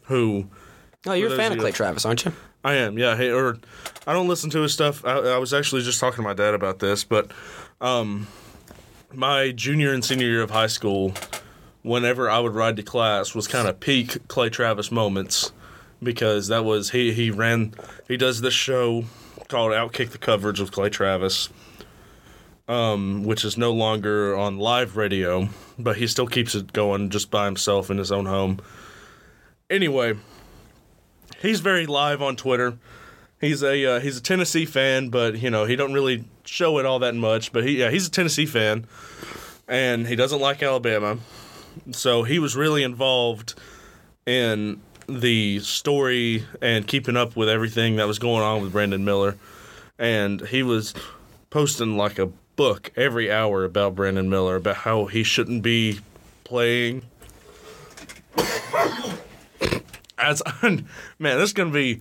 who Oh, you're a fan of of Clay Travis, aren't you? I am. Yeah, hey, or I don't listen to his stuff. I, I was actually just talking to my dad about this, but um, my junior and senior year of high school, whenever I would ride to class, was kind of peak Clay Travis moments because that was he he ran he does this show called Outkick the Coverage with Clay Travis, um, which is no longer on live radio, but he still keeps it going just by himself in his own home. Anyway, he's very live on Twitter. He's a uh, he's a Tennessee fan, but you know he don't really show it all that much. But he yeah he's a Tennessee fan, and he doesn't like Alabama, so he was really involved in the story and keeping up with everything that was going on with Brandon Miller, and he was posting like a book every hour about Brandon Miller about how he shouldn't be playing as man, this is gonna be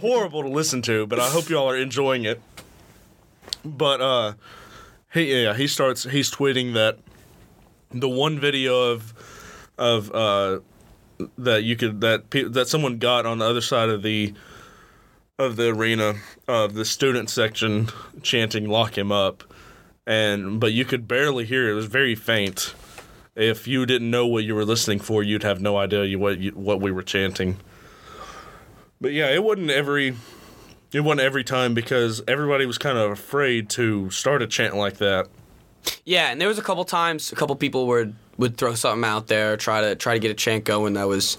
horrible to listen to, but I hope y'all are enjoying it. But uh, he yeah he starts he's tweeting that the one video of of uh that you could that pe- that someone got on the other side of the of the arena of the student section chanting "lock him up," and but you could barely hear it. It was very faint. If you didn't know what you were listening for, you'd have no idea what you, what we were chanting. But yeah, it wasn't every it wasn't every time because everybody was kind of afraid to start a chant like that. Yeah, and there was a couple times a couple people would would throw something out there, try to try to get a chant going that was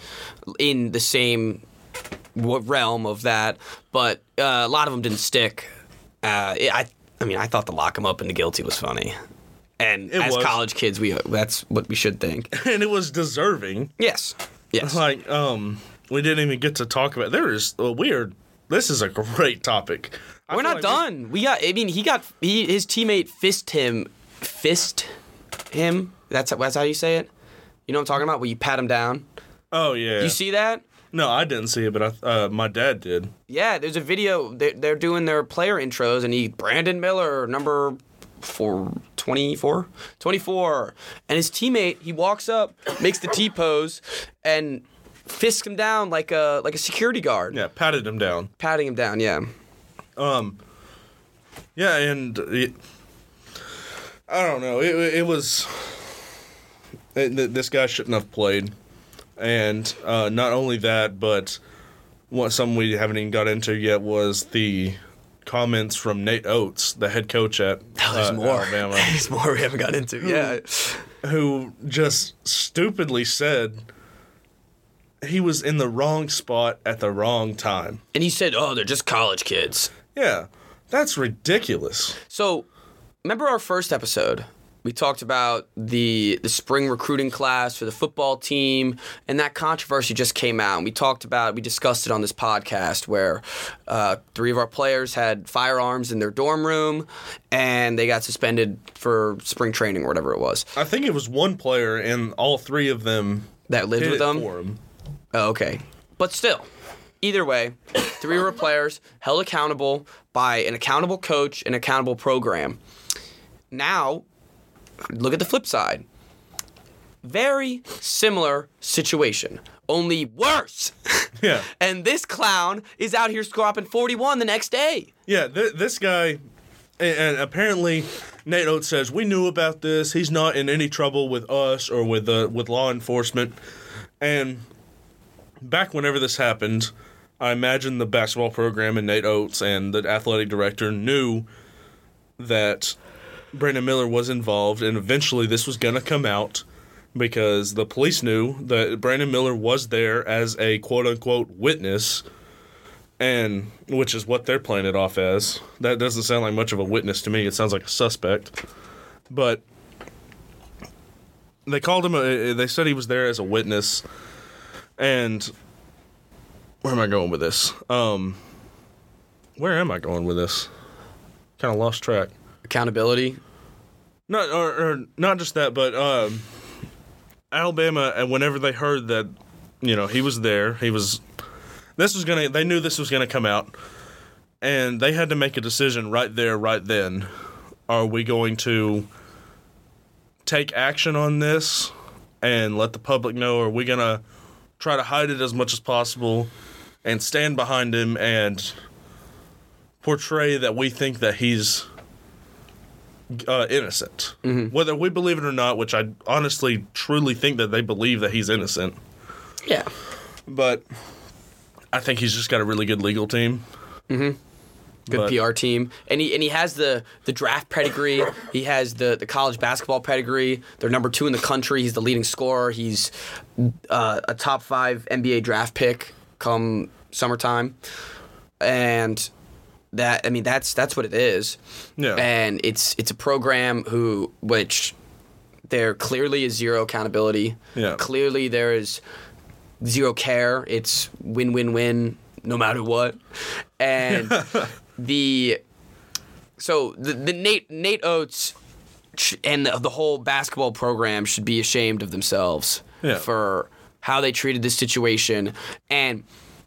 in the same realm of that, but uh, a lot of them didn't stick. Uh, I I mean, I thought the lock 'em up and the guilty was funny, and It as was. college kids, we that's what we should think. and it was deserving. Yes, yes. Like, um, we didn't even get to talk about. There is a weird. This is a great topic. I We're not like done. We got. I mean, he got. He his teammate fist him, fist him. That's that's how you say it. You know what I'm talking about? Where you pat him down. Oh yeah. You see that? No, I didn't see it, but I, uh, my dad did. Yeah, there's a video. They're, they're doing their player intros, and he Brandon Miller, number four, 24? 24. and his teammate he walks up, makes the T pose, and fists him down like a like a security guard, Yeah, patted him down. patting him down. Yeah. Um, yeah, and it, I don't know. It, it was it, this guy shouldn't have played, and uh, not only that, but what something we haven't even got into yet was the comments from Nate Oats, the head coach at Oh, there's uh, more. Alabama, There's more we haven't got into. Yeah. who just stupidly said he was in the wrong spot at the wrong time. And he said, "Oh, they're just college kids." Yeah, that's ridiculous. So, remember our first episode? We talked about the the spring recruiting class for the football team, and that controversy just came out. And we talked about, we discussed it on this podcast, where uh, three of our players had firearms in their dorm room, and they got suspended for spring training or whatever it was. I think it was one player, and all three of them That lived with it them. him. Oh, okay. But still, either way, three of our players held accountable by an accountable coach, an accountable program. Now, look at the flip side. Very similar situation, only worse. Yeah, and this clown is out here squapping 41 the next day. yeah. Th- this guy, and, and apparently, Nate Oats says we knew about this. He's not in any trouble with us or with uh, with law enforcement. And back whenever this happened, I imagine the basketball program and Nate Oats and the athletic director knew that Brandon Miller was involved, and eventually this was going to come out because the police knew that Brandon Miller was there as a quote unquote witness, and which is what they're playing it off as. That doesn't sound like much of a witness to me. It sounds like a suspect, but they called him. A, they said he was there as a witness, and where am I going with this? Um, where am I going with this? Kind of lost track. Accountability. Not or, or not just that, but um, Alabama. And whenever they heard that, you know, he was there, he was. This was gonna. They knew this was gonna come out, and they had to make a decision right there, right then. Are we going to take action on this and let the public know? Are we gonna try to hide it as much as possible and stand behind him and portray that we think that he's uh, innocent. Whether we believe it or not, which I honestly truly think that they believe that he's innocent. Yeah. But I think he's just got a really good legal team. Good But- PR team, and he and he has the the draft pedigree. He has the the college basketball pedigree. They're number two in the country. He's the leading scorer. He's uh, a top five NBA draft pick come summertime, and that I mean that's that's what it is. Yeah. and it's it's a program who which there clearly is zero accountability. Yeah. clearly there is zero care. It's win win win no matter what. And the so the, the Nate Nate Oats and the, the whole basketball program should be ashamed of themselves Yeah. for how they treated this situation. And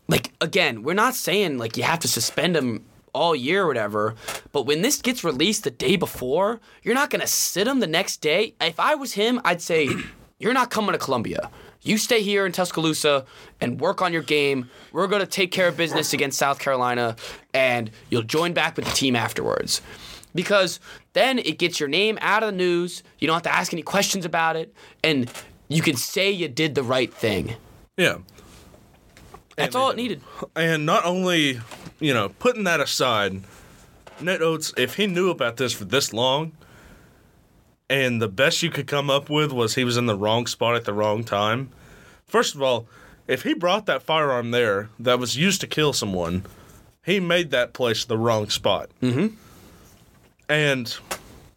like again, we're not saying like you have to suspend him all year or whatever, but when this gets released the day before, you're not gonna sit him the next day. If I was him, I'd say you're not coming to Columbia. You stay here in Tuscaloosa and work on your game. We're going to take care of business against South Carolina, and you'll join back with the team afterwards. Because then it gets your name out of the news. You don't have to ask any questions about it, and you can say you did the right thing. Yeah. That's all it needed. And not only, you know, putting that aside, Ned Oats, if he knew about this for this long, and the best you could come up with was he was in the wrong spot at the wrong time. First of all, if he brought that firearm there that was used to kill someone, he made that place the wrong spot. Mm-hmm. And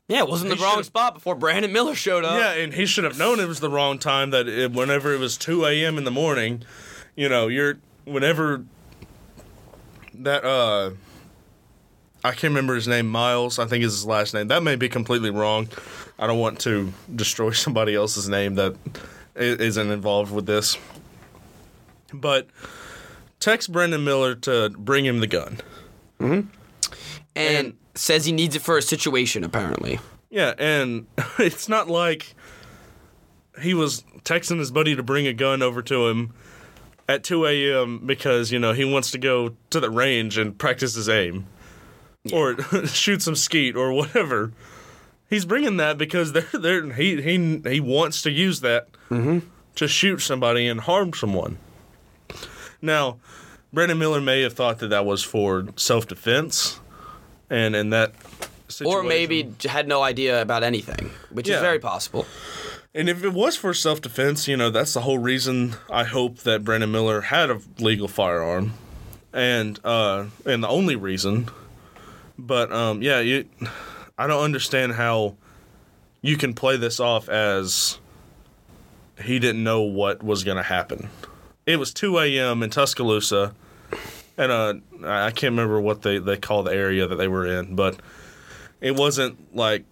Yeah, it wasn't the wrong should've- spot before Brandon Miller showed up. yeah, and he should have known it was the wrong time. That it, whenever it was two a.m. in the morning, you know, you're whenever that uh, I can't remember his name. Miles, I think is his last name. That may be completely wrong. I don't want to destroy somebody else's name that i- isn't involved with this. But text Brandon Miller to bring him the gun. and, and- says he needs it for a situation, apparently. Yeah, and it's not like he was texting his buddy to bring a gun over to him at 2 a.m. because, you know, he wants to go to the range and practice his aim or shoot some skeet or whatever. He's bringing that because they're, they're, he, he, he wants to use that mm-hmm. to shoot somebody and harm someone. Now, Brandon Miller may have thought that that was for self defense, and in that situation, Or maybe had no idea about anything, which Yeah. is very possible. And if it was for self defense, you know, that's the whole reason I hope that Brandon Miller had a legal firearm. And uh and the only reason. But um yeah, you I don't understand how you can play this off as he didn't know what was gonna happen. It was two AM in Tuscaloosa and uh I can't remember what they, they call the area that they were in, but it wasn't like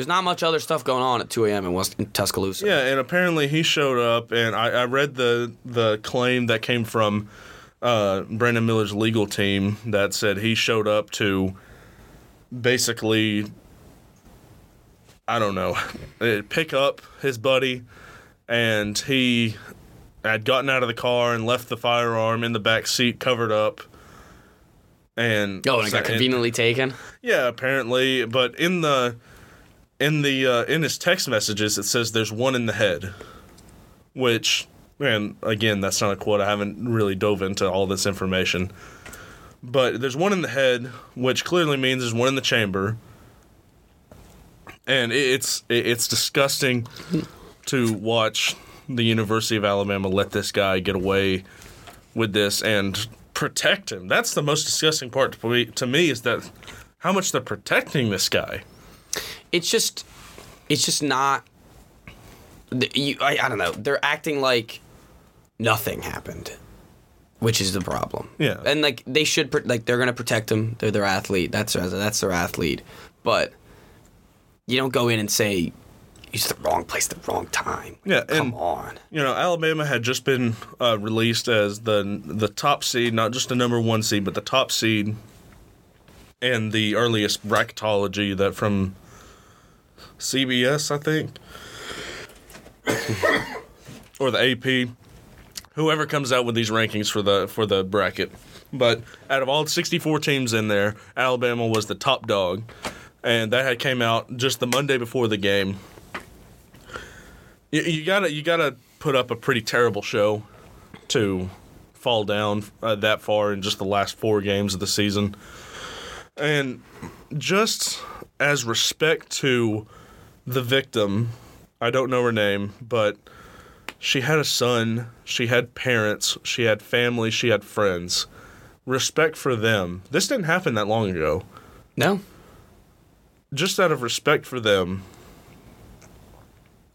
There's not much other stuff going on at 2 a.m. in, West, in Tuscaloosa. Yeah, and apparently he showed up, and I, I read the the claim that came from uh, Brandon Miller's legal team that said he showed up to basically, I don't know, eh, pick up his buddy, and he had gotten out of the car and left the firearm in the back seat covered up. And Oh, and it got and- conveniently taken. yeah, apparently, but in the in the uh, in his text messages it says there's one in the head, which and again that's not a quote. I haven't really dove into all this information, but there's one in the head, which clearly means there's one in the chamber, and it's it's disgusting to watch the University of Alabama let this guy get away with this and protect him. That's the most disgusting part to me, to me is that how much they're protecting this guy. It's just, it's just not. You, I, I don't know. They're acting like nothing happened, which is the problem. Yeah. and like they should, like they're gonna protect him. They're their athlete. That's their, that's their athlete. But you don't go in and say he's the wrong place, the wrong time. Yeah, come and- on. You know, Alabama had just been uh, released as the the top seed, not just the number one seed, but the top seed, and the earliest bracketology that from CBS, I think, or the AP, whoever comes out with these rankings for the for the bracket. But out of all 64 teams in there, Alabama was the top dog, and that had came out just the Monday before the game. You, you gotta you gotta put up a pretty terrible show to fall down uh, that far in just the last four games of the season, and just as respect to the victim, I don't know her name, but she had a son, she had parents, she had family, she had friends. Respect for them. This didn't happen that long ago. No, Just out of respect for them,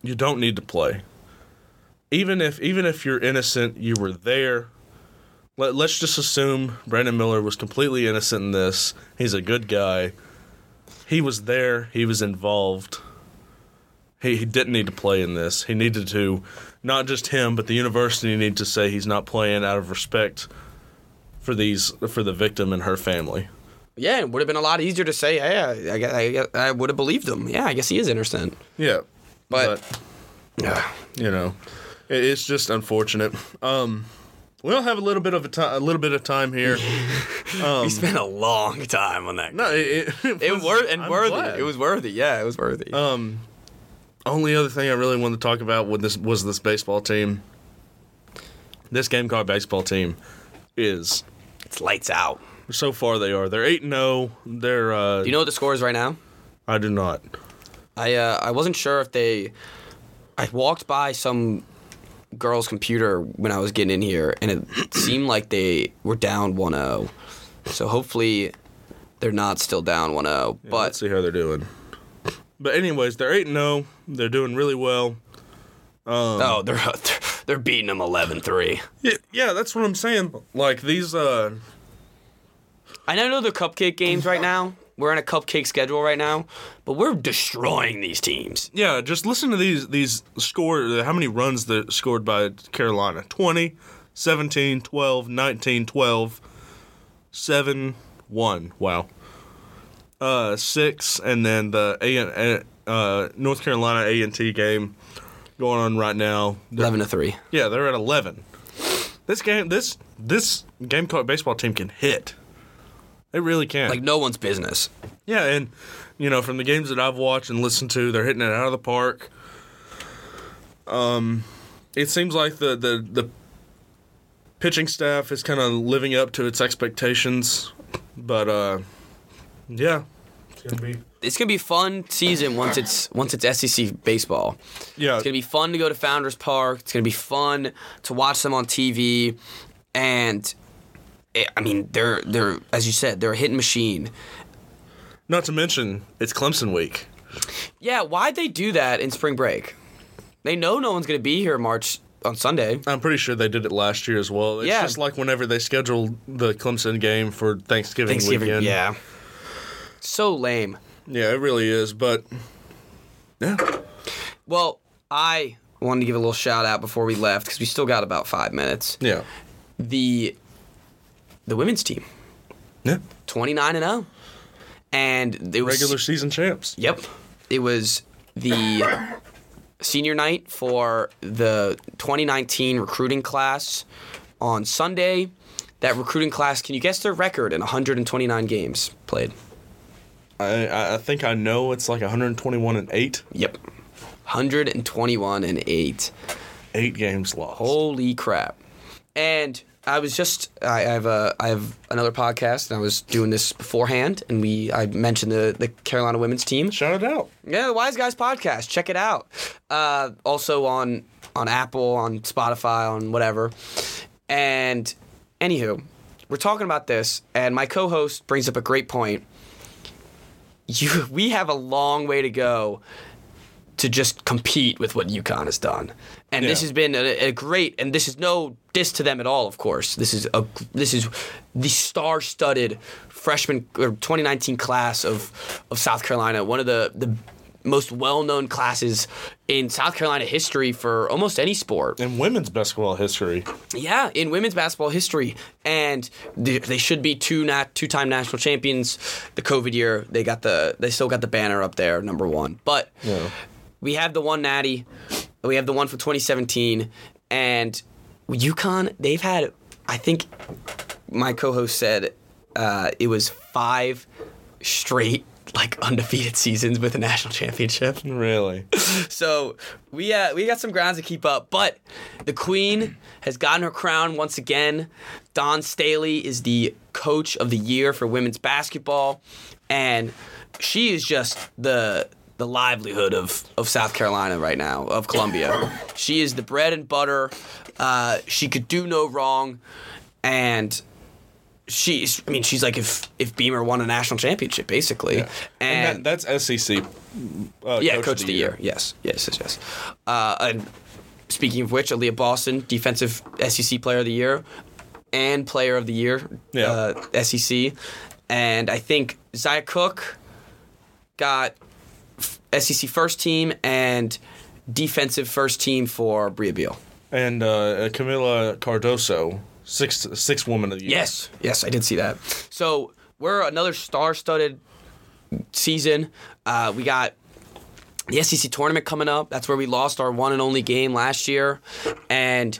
you don't need to play. Even if even if you're innocent, you were there. Let, let's just assume Brandon Miller was completely innocent in this. He's a good guy. He was there. He was involved. He, he didn't need to play in this. He needed to, not just him, but the university needed to say he's not playing out of respect for these for the victim and her family. Yeah, it would have been a lot easier to say, hey, I, guess, I, I would have believed him. Yeah, I guess he is innocent. Yeah, But, but you know, it, it's just unfortunate. Um, we'll have a little bit of a time, a little bit of time here. we spent a long time on that. No, it, it, It was wor- and I'm worthy. glad. It was worthy. Yeah, it was worthy. Um, only other thing I really wanted to talk about with this was this baseball team. This game called baseball team is it's lights out. so far they are. They're eight and zero. They're uh, Do you know what the score is right now? I do not. I uh, I wasn't sure if they. I walked by some girl's computer when I was getting in here, and it seemed like they were down 1-0. So hopefully, they're not still down 1-0. let's But see how they're doing. But anyways, they're eight and zero. They're doing really well. oh, they're they're beating them 11-3. Yeah, yeah, that's what I'm saying. Like these, uh, I know the cupcake games right now. We're on a cupcake schedule right now, but we're destroying these teams. yeah, just listen to these these score. How many runs that scored by Carolina? 20, 17, 12, 19, 12, 7, 1. Wow. Uh, six, and then the A and uh, North Carolina A and T game going on right now. 11 to 3. Yeah, they're at eleven. This game, this this Gamecock baseball team can hit. They really can. Like no one's business. yeah, and you know from the games that I've watched and listened to, they're hitting it out of the park. Um, it seems like the the the pitching staff is kind of living up to its expectations, but uh, yeah, it's gonna be It's gonna be fun season once it's once it's SEC baseball. yeah. It's gonna be fun to go to Founders Park. It's gonna be fun to watch them on TV, and eh, I mean they're they're as you said they're a hitting machine. Not to mention it's Clemson week. Yeah, why'd they do that in spring break? They know no one's gonna be here March on Sunday. I'm pretty sure they did it last year as well. It's Yeah. just like whenever they scheduled the Clemson game for Thanksgiving, Thanksgiving, weekend. yeah. So lame. Yeah, it really is. But yeah, Well, I wanted to give a little shout out before we left because we still got about five minutes. yeah, The the women's team, yeah. twenty nine and zero, and it was Regular season champs. Yep. It was the senior night for the 2019 recruiting class on Sunday. That recruiting class, can you guess their record in 129 games played? I- I think I know it's like 121 and eight. Yep. 121 and 8. Eight games lost. Holy crap. And I was just I have a I have another podcast and I was doing this beforehand and we I mentioned the the Carolina women's team. Shout it out. Yeah, the Wise Guys podcast. Check it out. Uh, also on on Apple, on Spotify, on whatever. And anywho, we're talking about this, and my co-host brings up a great point. You, we have a long way to go to just compete with what UConn has done, and this has been a, a great. And this is no diss to them at all, of course. This is a this is the star-studded freshman or 2019 class of of South Carolina, one of the the most well-known classes in South Carolina history for almost any sport. In women's basketball history, Yeah, in women's basketball history, and they, should be two nat two-time national champions. The COVID year, they got the they still got the banner up there, number one. But Yeah. we have the one natty, we have the one from 2017, and UConn they've had. I think my co-host said uh, it was five straight like undefeated seasons with a national championship. really. So we uh, we got some grounds to keep up, but the queen has gotten her crown once again. Dawn Staley is the coach of the year for women's basketball, and she is just the the livelihood of, of South Carolina right now, of Columbia. She is the bread and butter. Uh, she could do no wrong, and she's I mean she's like if if Beamer won a national championship basically, And, and that, that's SEC. Uh, yeah, coach, of the year. Yes, yes, yes, yes. Uh, and speaking of which, Aaliyah Boston, defensive SEC player of the year and player of the year, Yeah. uh, SEC. And I think Zia Cooke got SEC first team and defensive first team for Brea Beal. And uh, Kamilla Cardoso, sixth six woman of the year. Yes, yes, I did see that. So we're another star-studded season. Uh, we got the SEC tournament coming up. That's where we lost our one and only game last year, and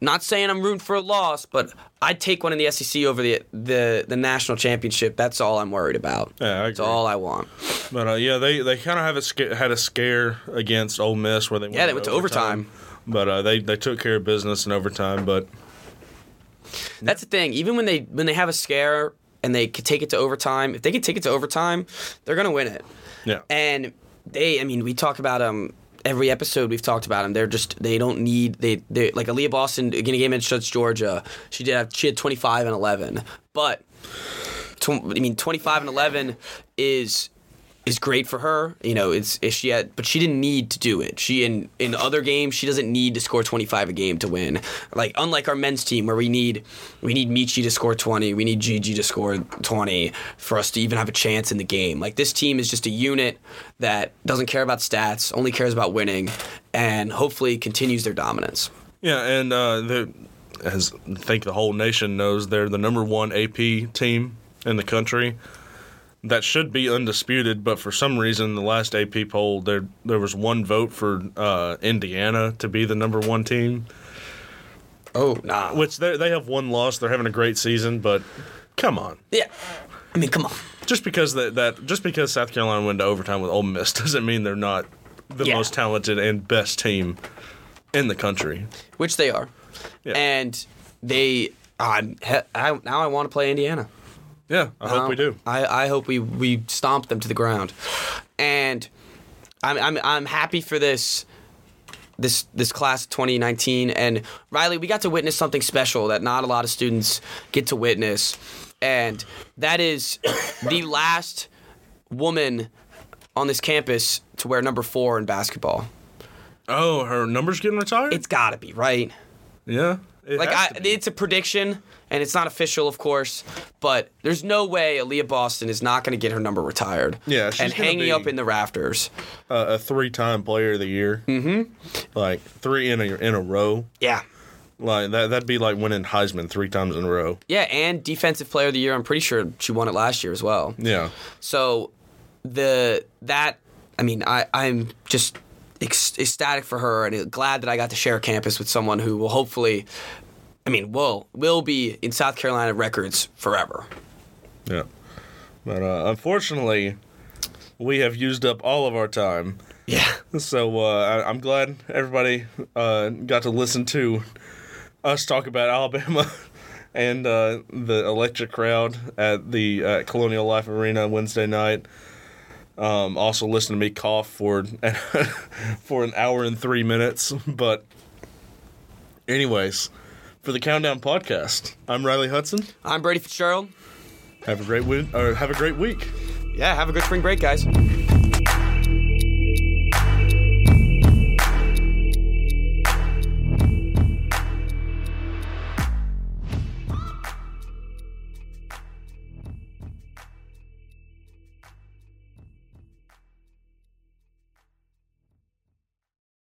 not saying I'm rooting for a loss, but I'd take one in the SEC over the the, the national championship. That's all I'm worried about. Yeah, I That's all I want. But uh, yeah, they, they kind of have a sca- had a scare against Ole Miss where they went Yeah, they went to overtime. But uh, they they took care of business in overtime. But That's the thing. Even when they when they have a scare and they could take it to overtime, if they can take it to overtime, they're gonna win it. yeah, And they, I mean, we talk about them every episode. We've talked about them. They're just they don't need they they like Aaliyah Boston in a game against Georgia. She did have she had twenty five and eleven, but tw- I mean twenty five and eleven is is great for her. You know, it's if she had, but she didn't need to do it. She in in other games, she doesn't need to score 25 a game to win. Like unlike our men's team, where we need we need Meechie to score 20, we need GG to score 20 for us to even have a chance in the game. Like this team is just a unit that doesn't care about stats, only cares about winning, and hopefully continues their dominance. yeah, and uh, the as I think the whole nation knows, they're the number one AP team in the country. That should be undisputed, but for some reason, the last AP poll there there was one vote for uh, Indiana to be the number one team. Oh nah, Which they they have one loss. They're having a great season, but come on. yeah. I mean, come on. Just because that, that just because South Carolina went to overtime with Ole Miss doesn't mean they're not the Yeah. most talented and best team in the country. Which they are, Yeah. and they. I, now I want to play Indiana. Yeah, I hope we Um, do. I, I hope we, we stomp them to the ground, and I'm, I'm I'm happy for this this this class of 2019. And Riley, we got to witness something special that not a lot of students get to witness, and that is the last woman on this campus to wear number four in basketball. Oh, her numbers getting retired? It's got to be right. yeah. Like I, it's a prediction, and it's not official, of course. But there's no way Aaliyah Boston is not going to get her number retired. Yeah, she's and hanging up in the rafters. uh, a three-time Player of the Year. Mm-hmm. Like three in a in a row. Yeah, Like that. That'd be like winning Heisman three times in a row. yeah, and defensive player of the year. I'm pretty sure she won it last year as well. Yeah. So the that I mean I I'm just ecstatic for her and glad that I got to share campus with someone who will hopefully. I mean, will will be in South Carolina records forever. Yeah. But uh, unfortunately, we have used up all of our time. Yeah. So uh, I, I'm glad everybody uh, got to listen to us talk about Alabama and uh, the electric crowd at the uh, Colonial Life Arena Wednesday night. Um, also, listen to me cough for for an hour and three minutes. But, anyways, for the Countdown Podcast, I'm Riley Hudson. I'm Brady Fitzgerald. Have a great week. Or have a great week. Yeah, have a good spring break, guys.